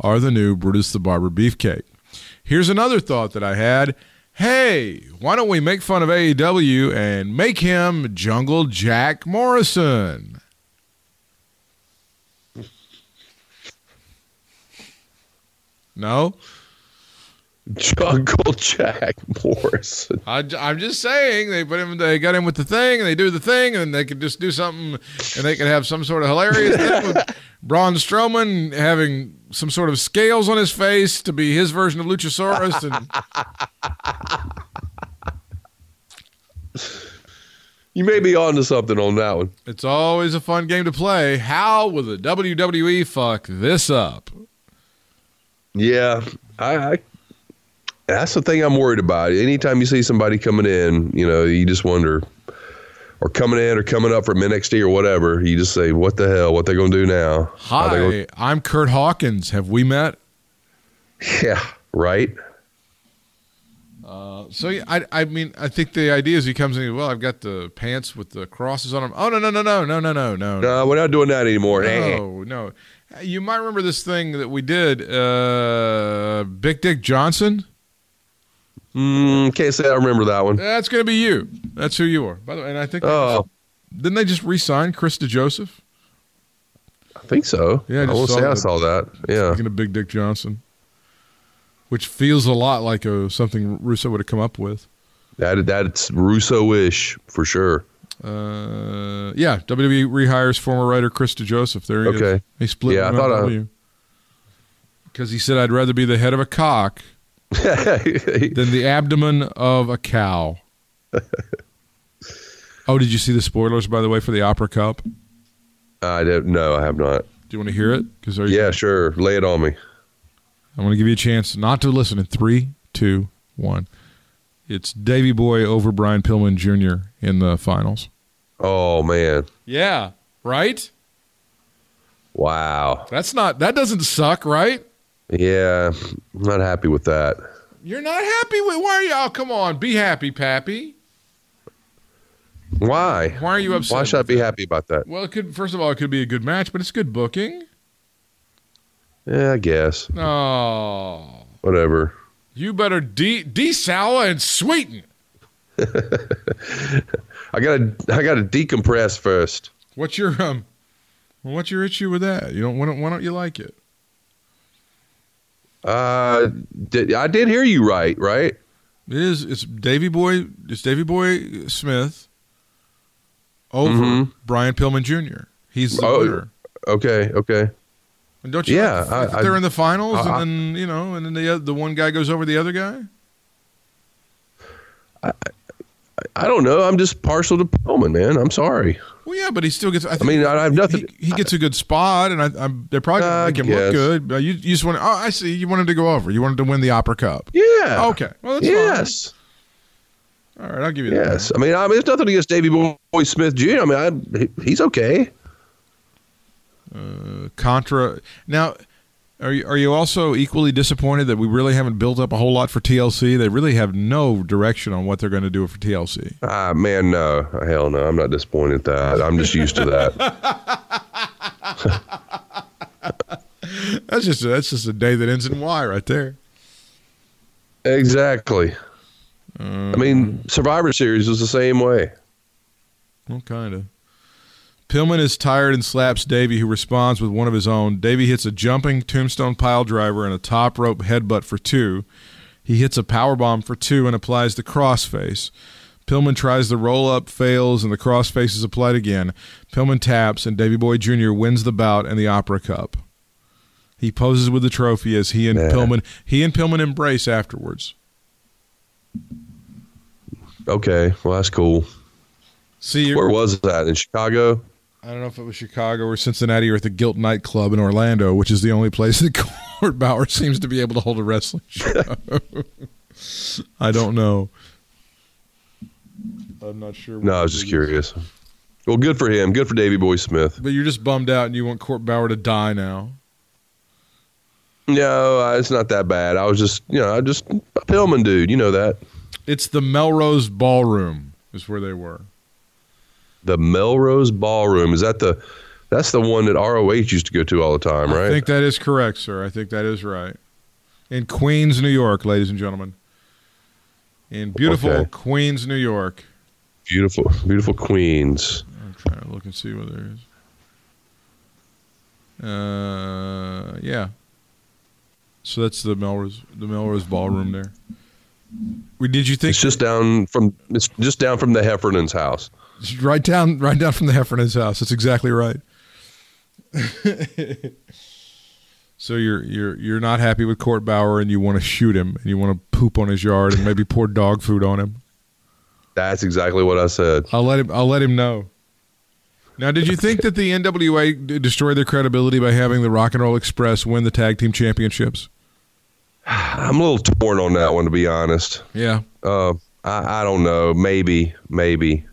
are the new Brutus the Barber Beefcake. Here's another thought that I had. Hey, why don't we make fun of AEW and make him Jungle Jack Morrison? No? Jungle Jack Morrison. I, am just saying they put him. They got him with the thing, and they do the thing, and they could just do something, and they could have some sort of hilarious thing with Braun Strowman having some sort of scales on his face to be his version of Luchasaurus, and You may be onto something on that one. it's always a fun game to play. How will the WWE fuck this up? Yeah, I, I that's the thing I'm worried about. Anytime you see somebody coming in, you know, you just wonder, or coming in or coming up from NXT or whatever, you just say, "What the hell? What they gonna do now?" Hi, I'm Kurt Hawkins. Have we met? yeah, right. So yeah, I, I mean, I think the idea is he comes in. Well, I've got the pants with the crosses on them. Oh no, no, no, no, no, no, no, no. No, we're not doing that anymore. Eh. No, no. You might remember this thing that we did. Uh, Big Dick Johnson. Mm, can't say I remember that one. That's going to be you. That's who you are. By the way, and I think Oh, didn't they just re-sign Chris DeJoseph? I think so. Yeah, I I saw say I that. saw that. Yeah, Speaking of Big Dick Johnson, which feels a lot like a, something Russo would have come up with. that that's Russo-ish for sure. Uh, yeah, WWE rehires former writer Chris DeJoseph. There he is. Okay. He split Yeah, I thought because he said I'd rather be the head of a cock than the abdomen of a cow. oh, did you see the spoilers by the way for the Opera Cup? I don't. No, I have not. Do you want to hear it? Because Yeah, sure. Lay it on me. I'm going to give you a chance not to listen in three, two, one. It's Davey Boy over Brian Pillman Jr. in the finals. Oh man. Yeah, right. Wow. That's not. That doesn't suck, right? Yeah, I'm not happy with that. You're not happy with. Why are y'all? Oh, come on, be happy, Pappy. Why? Why are you upset? Why should I be that? happy about that? Well, it could. First of all, it could be a good match, but it's good booking. Yeah, I guess. Oh, Whatever. you better de desour and sweeten. I gotta I gotta decompress first. What's your um? What's your issue with that? You don't. Why don't, why don't you like it? Uh, did, I did hear you right, right? It is. It's Davey Boy. It's Davey Boy Smith over Mhm. Brian Pillman Jr. He's the Oh, winner. Okay, okay. And don't you? yeah, like I- I- they're in the finals, I- and then you know, and then the the one guy goes over the other guy. I don't know. I'm just partial to Pillman, man. I'm sorry. Well, yeah, but he still gets. I, think mean, I- I have nothing- He, he gets a good spot, and I, I'm, they're probably going I to make him look good. But you, you just want. Oh, I see. You wanted to go over. You wanted to win the Opera Cup. Yeah. Okay. Well, that's yes. All right, I'll give you Yes, that. Yes, I mean, I mean, it's nothing against Davey Boy Smith Jr. I mean, I, he, he's okay. Uh, Contra. Now, are you, are you also equally disappointed that we really haven't built up a whole lot for TLC? They really have no direction on what they're going to do for TLC. Ah, man, no, hell no, I'm not disappointed at that. I'm just used to that. That's just a, that's just a day that ends in Y right there. exactly. I mean, Survivor Series was the same way. Well, kind of. Pillman is tired and slaps Davey, who responds with one of his own. Davey hits a jumping tombstone pile driver and a top rope headbutt for two. He hits a power bomb for two and applies the crossface. Pillman tries the roll up, fails, and the crossface is applied again. Pillman taps, and Davey Boy Jr. wins the bout and the Opera Cup. He poses with the trophy as he and Yeah. Pillman he and Pillman embrace afterwards. Okay, well, that's cool. See, Where was that in Chicago? I don't know if it was Chicago or Cincinnati or at the Gilt nightclub in Orlando, which is the only place that Court Bauer seems to be able to hold a wrestling show. I don't know. I'm not sure. No, I was just curious. Well, good for him. Good for Davey Boy Smith. But you're just bummed out and you want Court Bauer to die now. No, uh, it's not that bad. I was just, you know, I just a Pillman dude. You know that It's the Melrose Ballroom is where they were. The Melrose Ballroom is that the that's the one that ROH used to go to all the time, right? I think that is correct, sir. I think that is right. In Queens, New York, ladies and gentlemen. In beautiful Okay. Queens, New York. beautiful, beautiful Queens. I'm trying to look and see what there is. Uh, yeah. So that's the Melrose, the Melrose Ballroom there. We did you think It's just down from it's just down from the Heffernan's house. Right down, right down from the Heffernan's house? That's exactly right. so you're you're you're not happy with Court Bauer, and you want to shoot him, and you want to poop on his yard, and maybe pour dog food on him. That's exactly what I said. I'll let him. I'll let him know. Now, did you think that the NWA d- destroyed their credibility by having the Rock and Roll Express win the tag team championships? I'm a little torn on that one, to be honest. Yeah, Uh, I, I don't know. Maybe, maybe.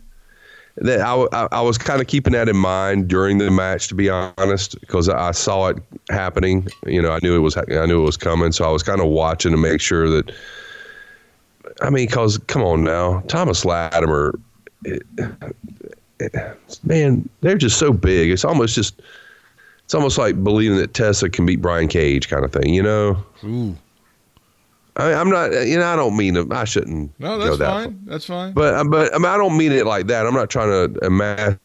That I, I, I was kind of keeping that in mind during the match, to be honest, because I saw it happening. You know, I knew it was I knew it was coming, so I was kind of watching to make sure that. I mean, because come on now, Thomas Latimer, it, it, man, they're just so big. It's almost just, it's almost like believing that Tessa can beat Brian Cage, kind of thing. You know. Ooh. I, I'm not, you know, I don't mean to, I shouldn't. No, go that's that fine. That's fine. but but I, mean, I don't mean it like that. I'm not trying to ema-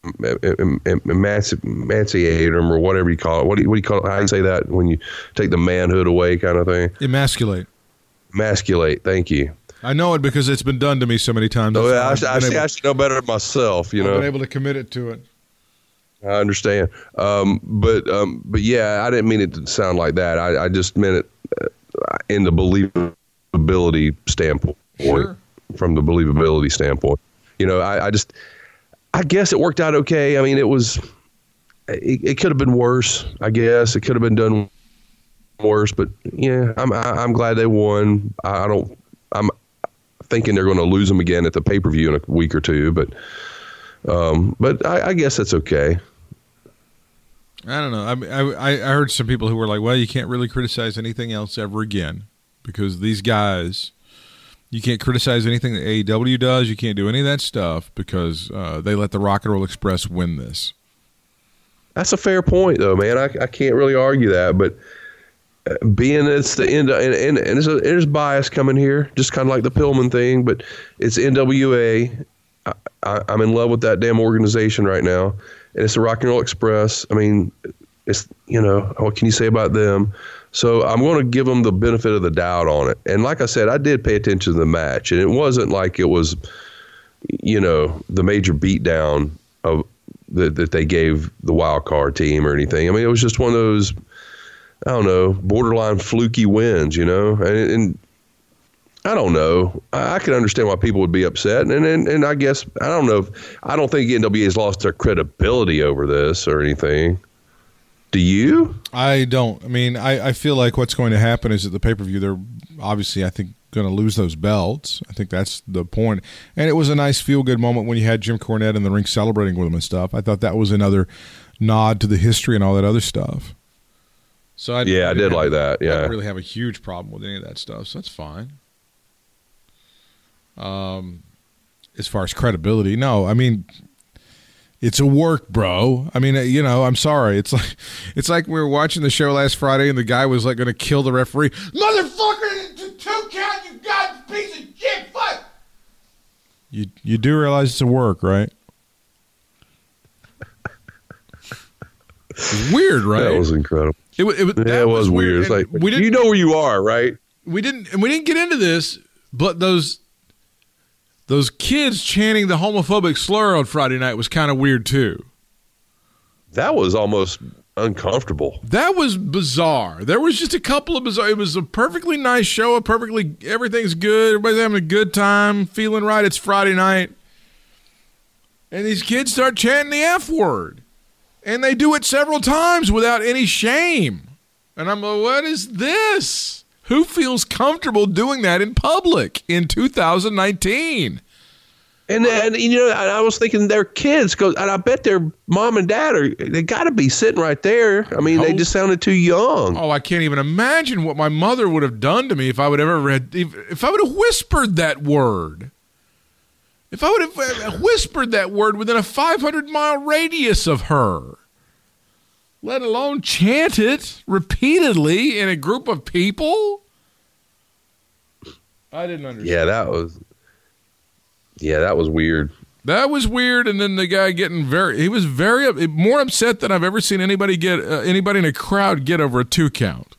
em- em- emanci- emancipate them or whatever you call it. What do you, what do you call it? How do you say that when you take the manhood away, kind of thing? Emasculate. Emasculate. Thank you. I know it because it's been done to me so many times. Oh, yeah, I, should- I, able- I should know better myself. You I've know, been able to commit it to it. I understand. Um, but um, but yeah, I didn't mean it to sound like that. I, I just meant it in the believability standpoint. Sure. From the believability standpoint, you know, I, I just, I guess it worked out okay. I mean, it was, it, it could have been worse. I guess it could have been done worse. But yeah, I'm I, I'm glad they won. I, I don't. I'm thinking they're going to lose them again at the pay per view in a week or two. But um, but I, I guess that's okay. I don't know. I, I I heard some people who were like, "Well, you can't really criticize anything else ever again because these guys, you can't criticize anything that AEW does. You can't do any of that stuff because uh, they let the Rock and Roll Express win this." That's a fair point, though, man. I, I can't really argue that, but uh, being it's the end, and, and, and there's, a, there's bias coming here, just kind of like the Pillman thing, but it's NWA. I, I, I'm in love with that damn organization right now, and it's the Rock and Roll Express. I mean, it's you know what can you say about them? So I'm going to give them the benefit of the doubt on it. And like I said, I did pay attention to the match, and it wasn't like it was, you know, the major beatdown of that, that they gave the wild card team or anything. I mean, it was just one of those, I don't know, borderline fluky wins, you know. And, and I don't know. I, I can understand why people would be upset, and, and and I guess I don't know. If, I don't think NWA has lost their credibility over this or anything. Do you? I don't. I mean, I, I feel like what's going to happen is at the pay per view, they're obviously, I think, going to lose those belts. I think that's the point. And it was a nice feel good moment when you had Jim Cornette in the ring celebrating with him and stuff. I thought that was another nod to the history and all that other stuff. So I Yeah, I did like that, I yeah. didn't really have a huge problem with any of that stuff, so that's fine. Um, as far as credibility, no, I mean, it's a work, bro. I mean, uh, you know, I'm sorry. It's like it's like we were watching the show last Friday, and the guy was like going to kill the referee. Motherfucker, two count, you got piece of shit. Fuck. You you do realize it's a work, right? Weird, right? That was incredible. it, wa- it, wa- Yeah, that it was weird. It's like we didn't you know where you are, right? we didn't and we didn't get into this, but those those kids chanting the homophobic slur on Friday night was kind of weird too. That was almost uncomfortable. That was bizarre. There was just a couple of bizarre. It was a perfectly nice show. A perfectly everything's good. Everybody's having a good time, feeling right. It's Friday night, and these kids start chanting the F word, and they do it several times without any shame. And I'm like, what is this? Who feels comfortable doing that in public in 2019? And and you know, I was thinking they're kids, cause, and I bet their mom and dad are. They got to be sitting right there. I mean, they Oh. just sounded too young. Oh, I can't even imagine what my mother would have done to me if I would have ever read, if, if I would have whispered that word. If I would have uh, whispered that word within a 500 mile radius of her, let alone chant it repeatedly in a group of people. I didn't understand. Yeah, that was. Yeah, that was weird. That was weird, and then the guy getting very—he was very more upset than I've ever seen anybody get uh, anybody in a crowd get over a two count.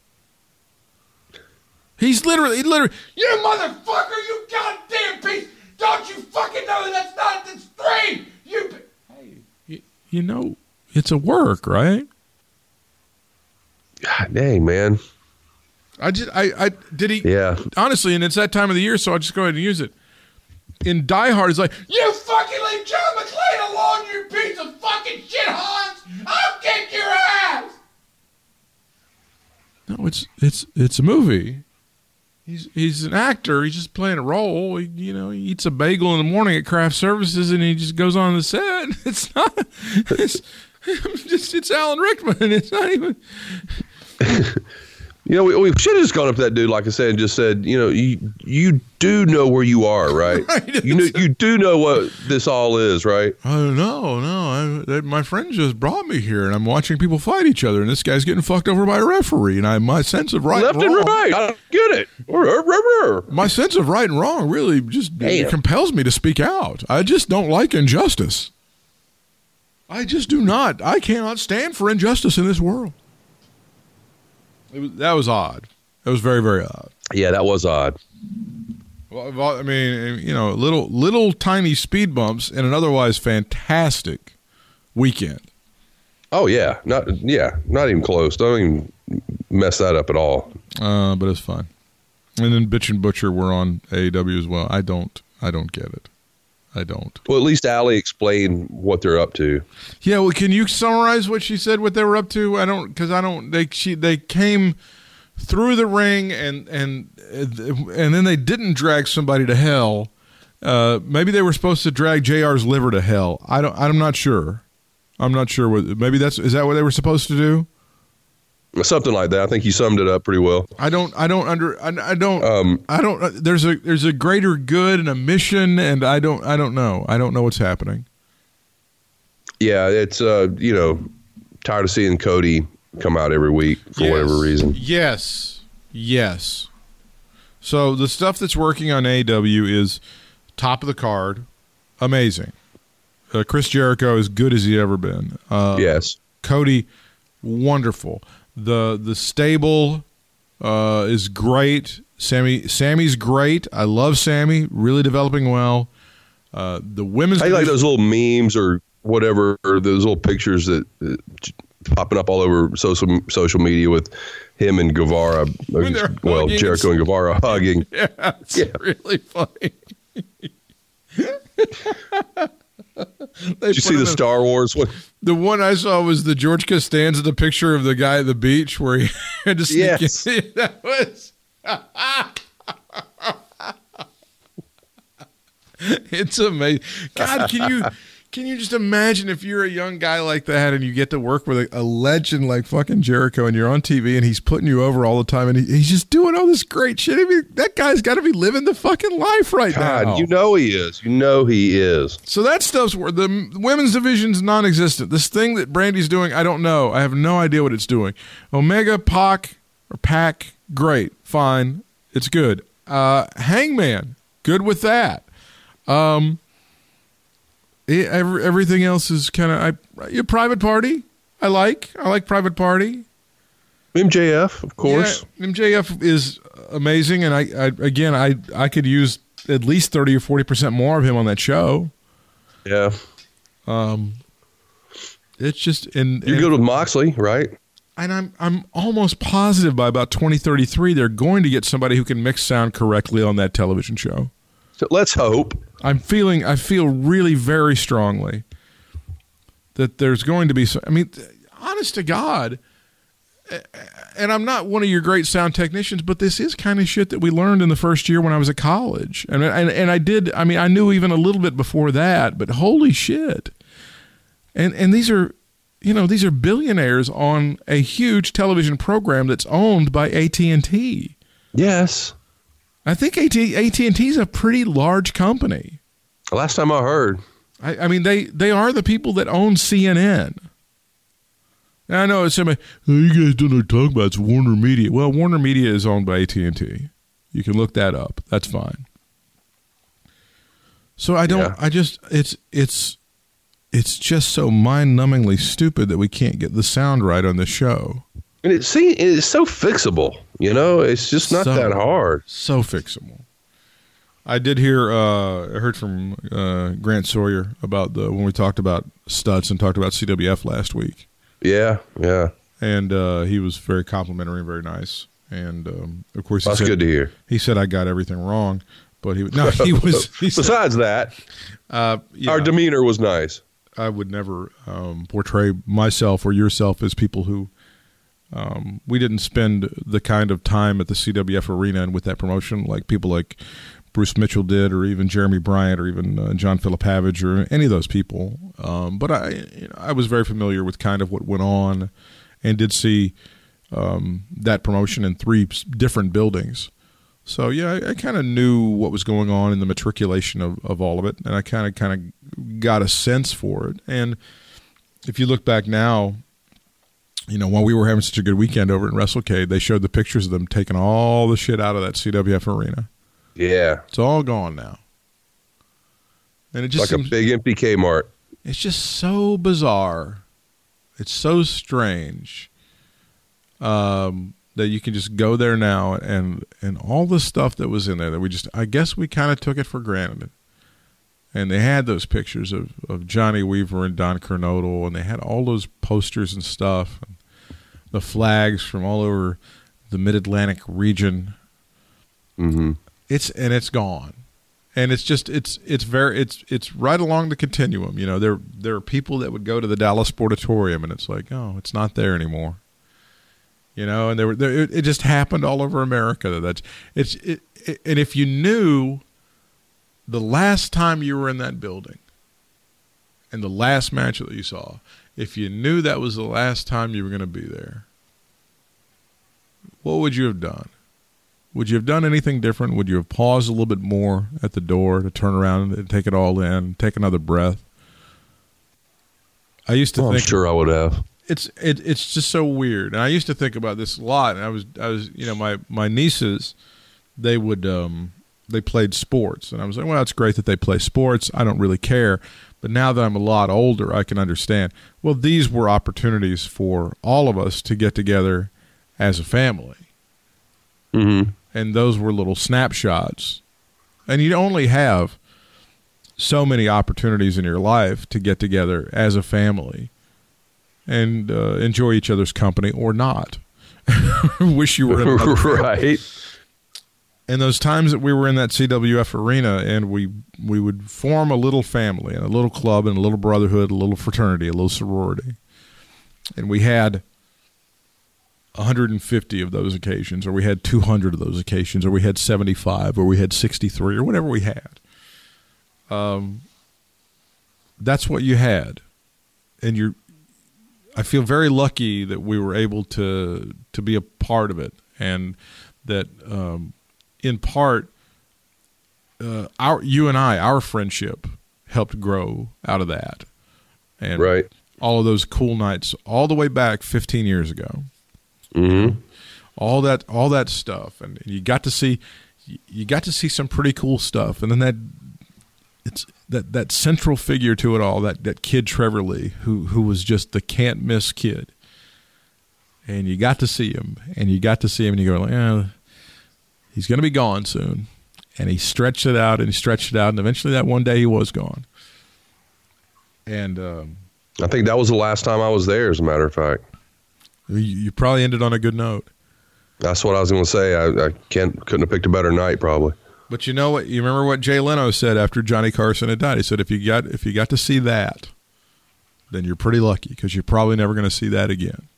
He's literally, he literally, you motherfucker, you goddamn piece! Don't you fucking know that that's not that's three? You, hey, you, you know, it's a work, right? God dang, man. I just, I, I did he? Yeah. honestly, and it's that time of the year, so I'll just go ahead and use it. In Die Hard, it's like, you fucking leave John McClane alone, you piece of fucking shit, Hans! I'll kick your ass! No, it's it's it's a movie. He's he's an actor. He's just playing a role. He, you know, he eats a bagel in the morning at craft services, and he just goes on the set. It's not. It's just it's Alan Rickman. It's not even. You know, we, we should have just gone up to that dude, like I said, and just said, you know, you you do know where you are, right? Right, You know, you do know what this all is, right? Oh no, no! I, my friend just brought me here, and I'm watching people fight each other, and this guy's getting fucked over by a referee, and I my sense of right, Left and and wrong, right. I don't get it. My sense of right and wrong really just Damn. compels me to speak out. I just don't like injustice. I just do not. I cannot stand for injustice in this world. Was, that was odd. That was very, very odd. Yeah, that was odd. Well, well, I mean, you know, little, little tiny speed bumps in an otherwise fantastic weekend. Oh yeah, not yeah, not even close. Don't even mess that up at all. Uh, but it's fine. And then Bitch and Butcher were on AEW as well. I don't I don't get it. I don't. Well, at least Allie explained what they're up to. Yeah, well, can you summarize what she said? What they were up to? I don't because I don't. They she they came through the ring and and and then they didn't drag somebody to hell. Uh, maybe they were supposed to drag Jr's liver to hell. I don't. I'm not sure. I'm not sure what. Maybe that's is that what they were supposed to do? Something like that. I think you summed it up pretty well. I don't. I don't under. I, I don't. Um, I don't. uh, There's a there's a greater good and a mission, and I don't. I don't know. I don't know what's happening. Yeah, it's uh, you know, tired of seeing Cody come out every week for whatever reason. Yes. Yes. So the stuff that's working on AW is top of the card, amazing. Uh, Chris Jericho as good as he ever been. Uh, yes. Cody, wonderful. The the stable uh, is great. Sammy Sammy's great. I love Sammy. Really developing well. Uh, the women's I like those little memes or whatever, or those little pictures that uh, popping up all over social social media with him and Guevara. Well. Jericho and Guevara hugging. Yeah, it's Yeah. really funny. Did you see the a, Star Wars one? The one I saw was the George Costanza, the picture of the guy at the beach where he had to sneak yes. in. That was. it's amazing. God, can you can you just imagine if you're a young guy like that and you get to work with a, a legend like fucking Jericho and you're on TV and he's putting you over all the time and he, he's just doing all this great shit. I mean, that guy's got to be living the fucking life right now. God, now. you know he is. You know he is. So that stuff's where the women's division's non-existent. This thing that Brandi's doing, I don't know. I have no idea what it's doing. Omega, Pac, or Pac, great, fine, it's good. Uh, Hangman, good with that. Um, every, everything else is kind of I, a private party. I like. I like private party. MJF, of course. Yeah, MJF is amazing, and I, I again, I I could use at least thirty or forty percent more of him on that show. Yeah. Um, it's just and, You and, good with Moxley, right? and I'm I'm almost positive by about 2033 they're going to get somebody who can mix sound correctly on that television show. So let's hope. I'm feeling I feel really very strongly that there's going to be some, I mean honest to God and I'm not one of your great sound technicians, but this is kind of shit that we learned in the first year when I was at college. And and and I did I mean I knew even a little bit before that, but holy shit. And and these are you know, these are billionaires on a huge television program that's owned by AT&T. Yes. I think AT AT&T is a pretty large company. Last time I heard. I, I mean, they they are the people that own CNN. Now, I know it's somebody. Oh, you guys don't know what talk about. It's Warner Media. Well, Warner Media is owned by AT and T. You can look that up. That's fine. So I don't. Yeah. I just. It's it's it's just so mind-numbingly stupid that we can't get the sound right on the show. And it see it's so fixable. You know, it's just not So- that hard. So fixable. I did hear. Uh, I heard from uh, Grant Sawyer about the when we talked about Stutz and talked about CWF last week. Yeah, yeah. and uh, he was very complimentary and very nice. And um, of course, he That's said, good to hear. He said I got everything wrong, but he no, he was. He said, Besides that, uh, yeah, our demeanor was nice. I would never um, portray myself or yourself as people who. Um, we didn't spend the kind of time at the CWF arena and with that promotion like people like Bruce Mitchell did, or even Jeremy Bryant, or even uh, John Philip Havage, or any of those people. Um, but I, you know, I was very familiar with kind of what went on, and did see um, that promotion in three different buildings. So yeah, I, I kind of knew what was going on in the matriculation of, of all of it, and I kind of kind of got a sense for it. And if you look back now, you know, while we were having such a good weekend over in WrestleCade, they showed the pictures of them taking all the shit out of that CWF arena. Yeah, It's all gone now, and it just like seems, a big empty Kmart. it's just so bizarre. It's so strange um, that you can just go there now and and all the stuff that was in there that we just I guess we kind of took it for granted. And they had those pictures of, of Johnny Weaver and Don Kernodle, and they had all those posters and stuff, and the flags from all over the Mid Atlantic region. hmm It's and it's gone. And it's just it's it's very it's it's right along the continuum you know. There there are people that would go to the Dallas Sportatorium and it's like oh it's not there anymore. You know and there were there, it, it just happened all over America that that's it's it, it, and if you knew the last time you were in that building and the last match that you saw if you knew that was the last time you were going to be there what would you have done would you have done anything different? Would you have paused a little bit more at the door to turn around and take it all in, take another breath? I used to Well, I'm think sure I would have. it's it, it's just so weird. And I used to think about this a lot. And I was I was you know my my nieces they would um they played sports, and I was like, well, it's great that they play sports. I don't really care. But now that I'm a lot older, I can understand. Well, these were opportunities for all of us to get together as a family hmm and those were little snapshots. And you only have so many opportunities in your life to get together as a family and uh, enjoy each other's company or not. Wish you were in right. And those times that we were in that CWF arena and we we would form a little family and a little club and a little brotherhood, a little fraternity, a little sorority. And we had 150 of those occasions or we had 200 of those occasions or we had 75 or we had 63 or whatever we had. um, that's what you had, and you're. I feel very lucky that we were able to to be a part of it, and that um, in part, uh, our you and I, our friendship helped grow out of that, and Right. all of those cool nights, all the way back 15 years ago. Mm-hmm. all that all that stuff. And you got to see you got to see some pretty cool stuff. And then that it's that that central figure to it all that that kid Trevor Lee who who was just the can't miss kid. And you got to see him. And you got to see him and you go like eh, he's going to be gone soon and he stretched it out and he stretched it out and eventually that one day he was gone and um, I think that was the last time I was there. As a matter of fact, you, you probably ended on a good note that's what I was going to say. I, I can't couldn't have picked a better night, probably. But you know what? You remember what Jay Leno said after Johnny Carson had died? He said, "If you got if you got to see that, then you're pretty lucky because you're probably never going to see that again.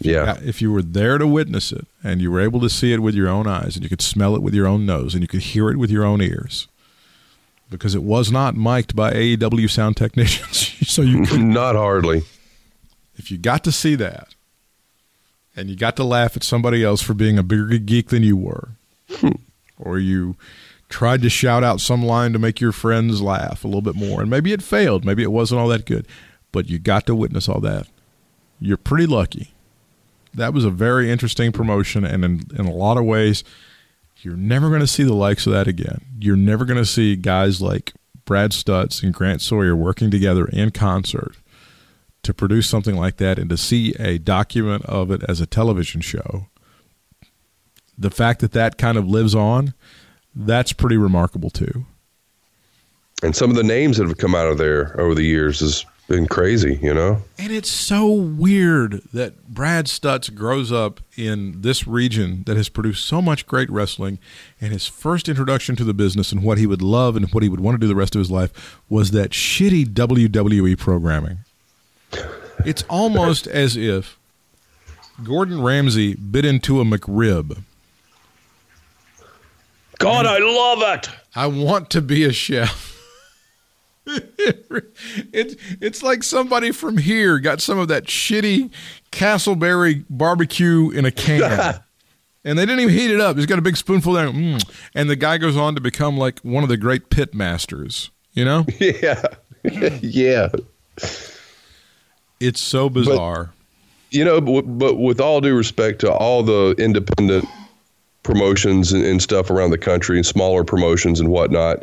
Yeah. Got- If you were there to witness it and you were able to see it with your own eyes and you could smell it with your own nose and you could hear it with your own ears, because it was not mic'd by AEW sound technicians, so you could Not hardly. if you got to see that and you got to laugh at somebody else for being a bigger geek than you were or you tried to shout out some line to make your friends laugh a little bit more and maybe it failed maybe it wasn't all that good but you got to witness all that you're pretty lucky that was a very interesting promotion and in, in a lot of ways you're never going to see the likes of that again you're never going to see guys like brad stutz and grant sawyer working together in concert to produce something like that and to see a document of it as a television show, the fact that that kind of lives on, that's pretty remarkable too. And some of the names that have come out of there over the years has been crazy. You know. And it's so weird that Brad Stutz grows up in this region that has produced so much great wrestling, and his first introduction to the business and what he would love and what he would want to do the rest of his life was that shitty WWE programming. It's almost as if Gordon Ramsay bit into a McRib. God, I love it. I want to be a chef. it's it's like somebody from here got some of that shitty Castleberry barbecue in a can. and they didn't even heat it up. He's got a big spoonful there. Mm. And the guy goes on to become like one of the great pit masters. You know? Yeah. yeah. It's so bizarre. You know, but, but with all due respect to all the independent promotions and, and stuff around the country and smaller promotions and whatnot,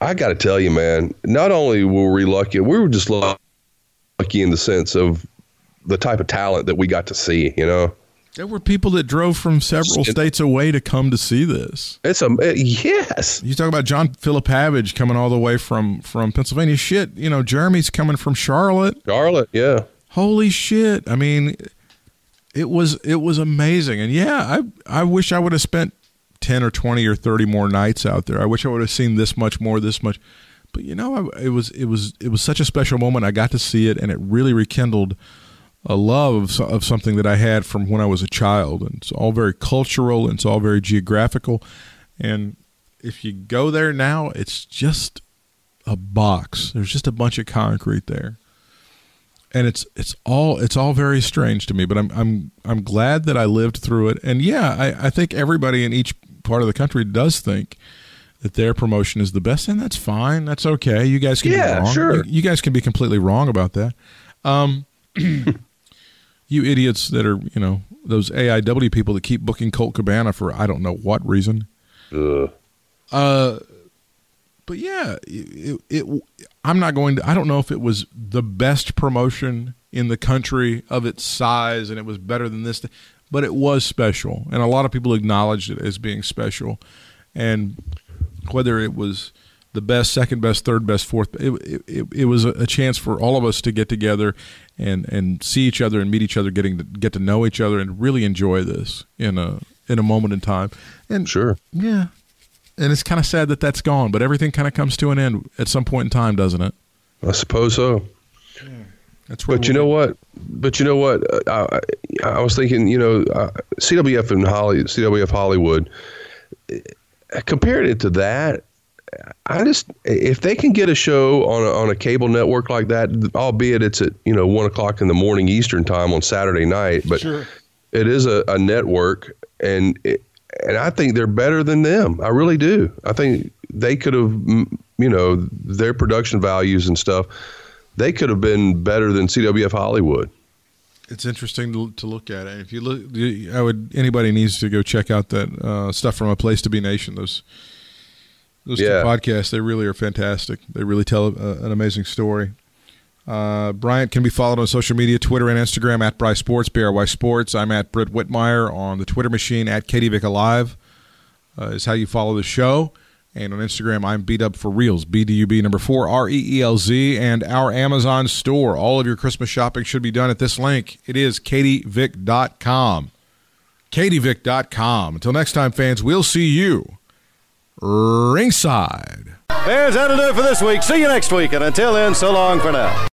I got to tell you, man, not only were we lucky, we were just lucky in the sense of the type of talent that we got to see, you know? there were people that drove from several states away to come to see this. It's a, yes. You talk about John Philip Havage coming all the way from from Pennsylvania. Shit, you know, Jeremy's coming from Charlotte. Charlotte, yeah. Holy shit! I mean, it was it was amazing, and yeah, I I wish I would have spent ten or twenty or thirty more nights out there. I wish I would have seen this much more, this much. But you know, I, it was it was it was such a special moment. I got to see it, and it really rekindled a love of, of something that I had from when I was a child, and it's all very cultural and it's all very geographical. And if you go there now, it's just a box. There's just a bunch of concrete there and it's it's all it's all very strange to me. But I'm I'm I'm glad that I lived through it. And yeah, I, I think everybody in each part of the country does think that their promotion is the best, and that's fine. That's okay. You guys can Yeah, be wrong. sure. You, guys can be completely wrong about that. Um, you idiots that are you know those AIW people that keep booking Colt Cabana for I don't know what reason. Ugh. Uh, but yeah, it, it, it. I'm not going to. I don't know if it was the best promotion in the country of its size, and it was better than this, but it was special, and a lot of people acknowledged it as being special. And whether it was the best, second best, third best, fourth, it it, it, was a, a chance for all of us to get together and and see each other and meet each other, getting to get to know each other, and really enjoy this in a in a moment in time. And Sure. yeah. And it's kind of sad that that's gone, but everything kind of comes to an end at some point in time, doesn't it? I suppose so. That's But you know what? But you know what? Uh, I, I was thinking, you know, uh, CWF and Holly, CWF Hollywood, uh, compared it to that, I just if they can get a show on a, on a cable network like that, albeit it's at you know one o'clock in the morning Eastern time on Saturday night, but it is a, a network, and it, and I think they're better than them. I really do. I think they could have, you know, their production values and stuff. They could have been better than CWF Hollywood. It's interesting to, to look at it. If you look, I would anybody needs to go check out that uh, stuff from a place to be nation. Those those Yeah. two podcasts, they really are fantastic. They really tell a, an amazing story. Uh, Bryant can be followed on social media, Twitter and Instagram at Bry Sports, BRY Sports. I'm at Britt Whitmire on the Twitter machine at Katie Vick Alive uh, is how you follow the show. And on Instagram, I'm B dub for reals, BDUB number four, R E E L Z, and our Amazon store. All of your Christmas shopping should be done at this link. It is katievick.com. katievick.com. Until next time, fans, we'll see you ringside. Fans, that'll do it for this week. See you next week, and until then, so long for now.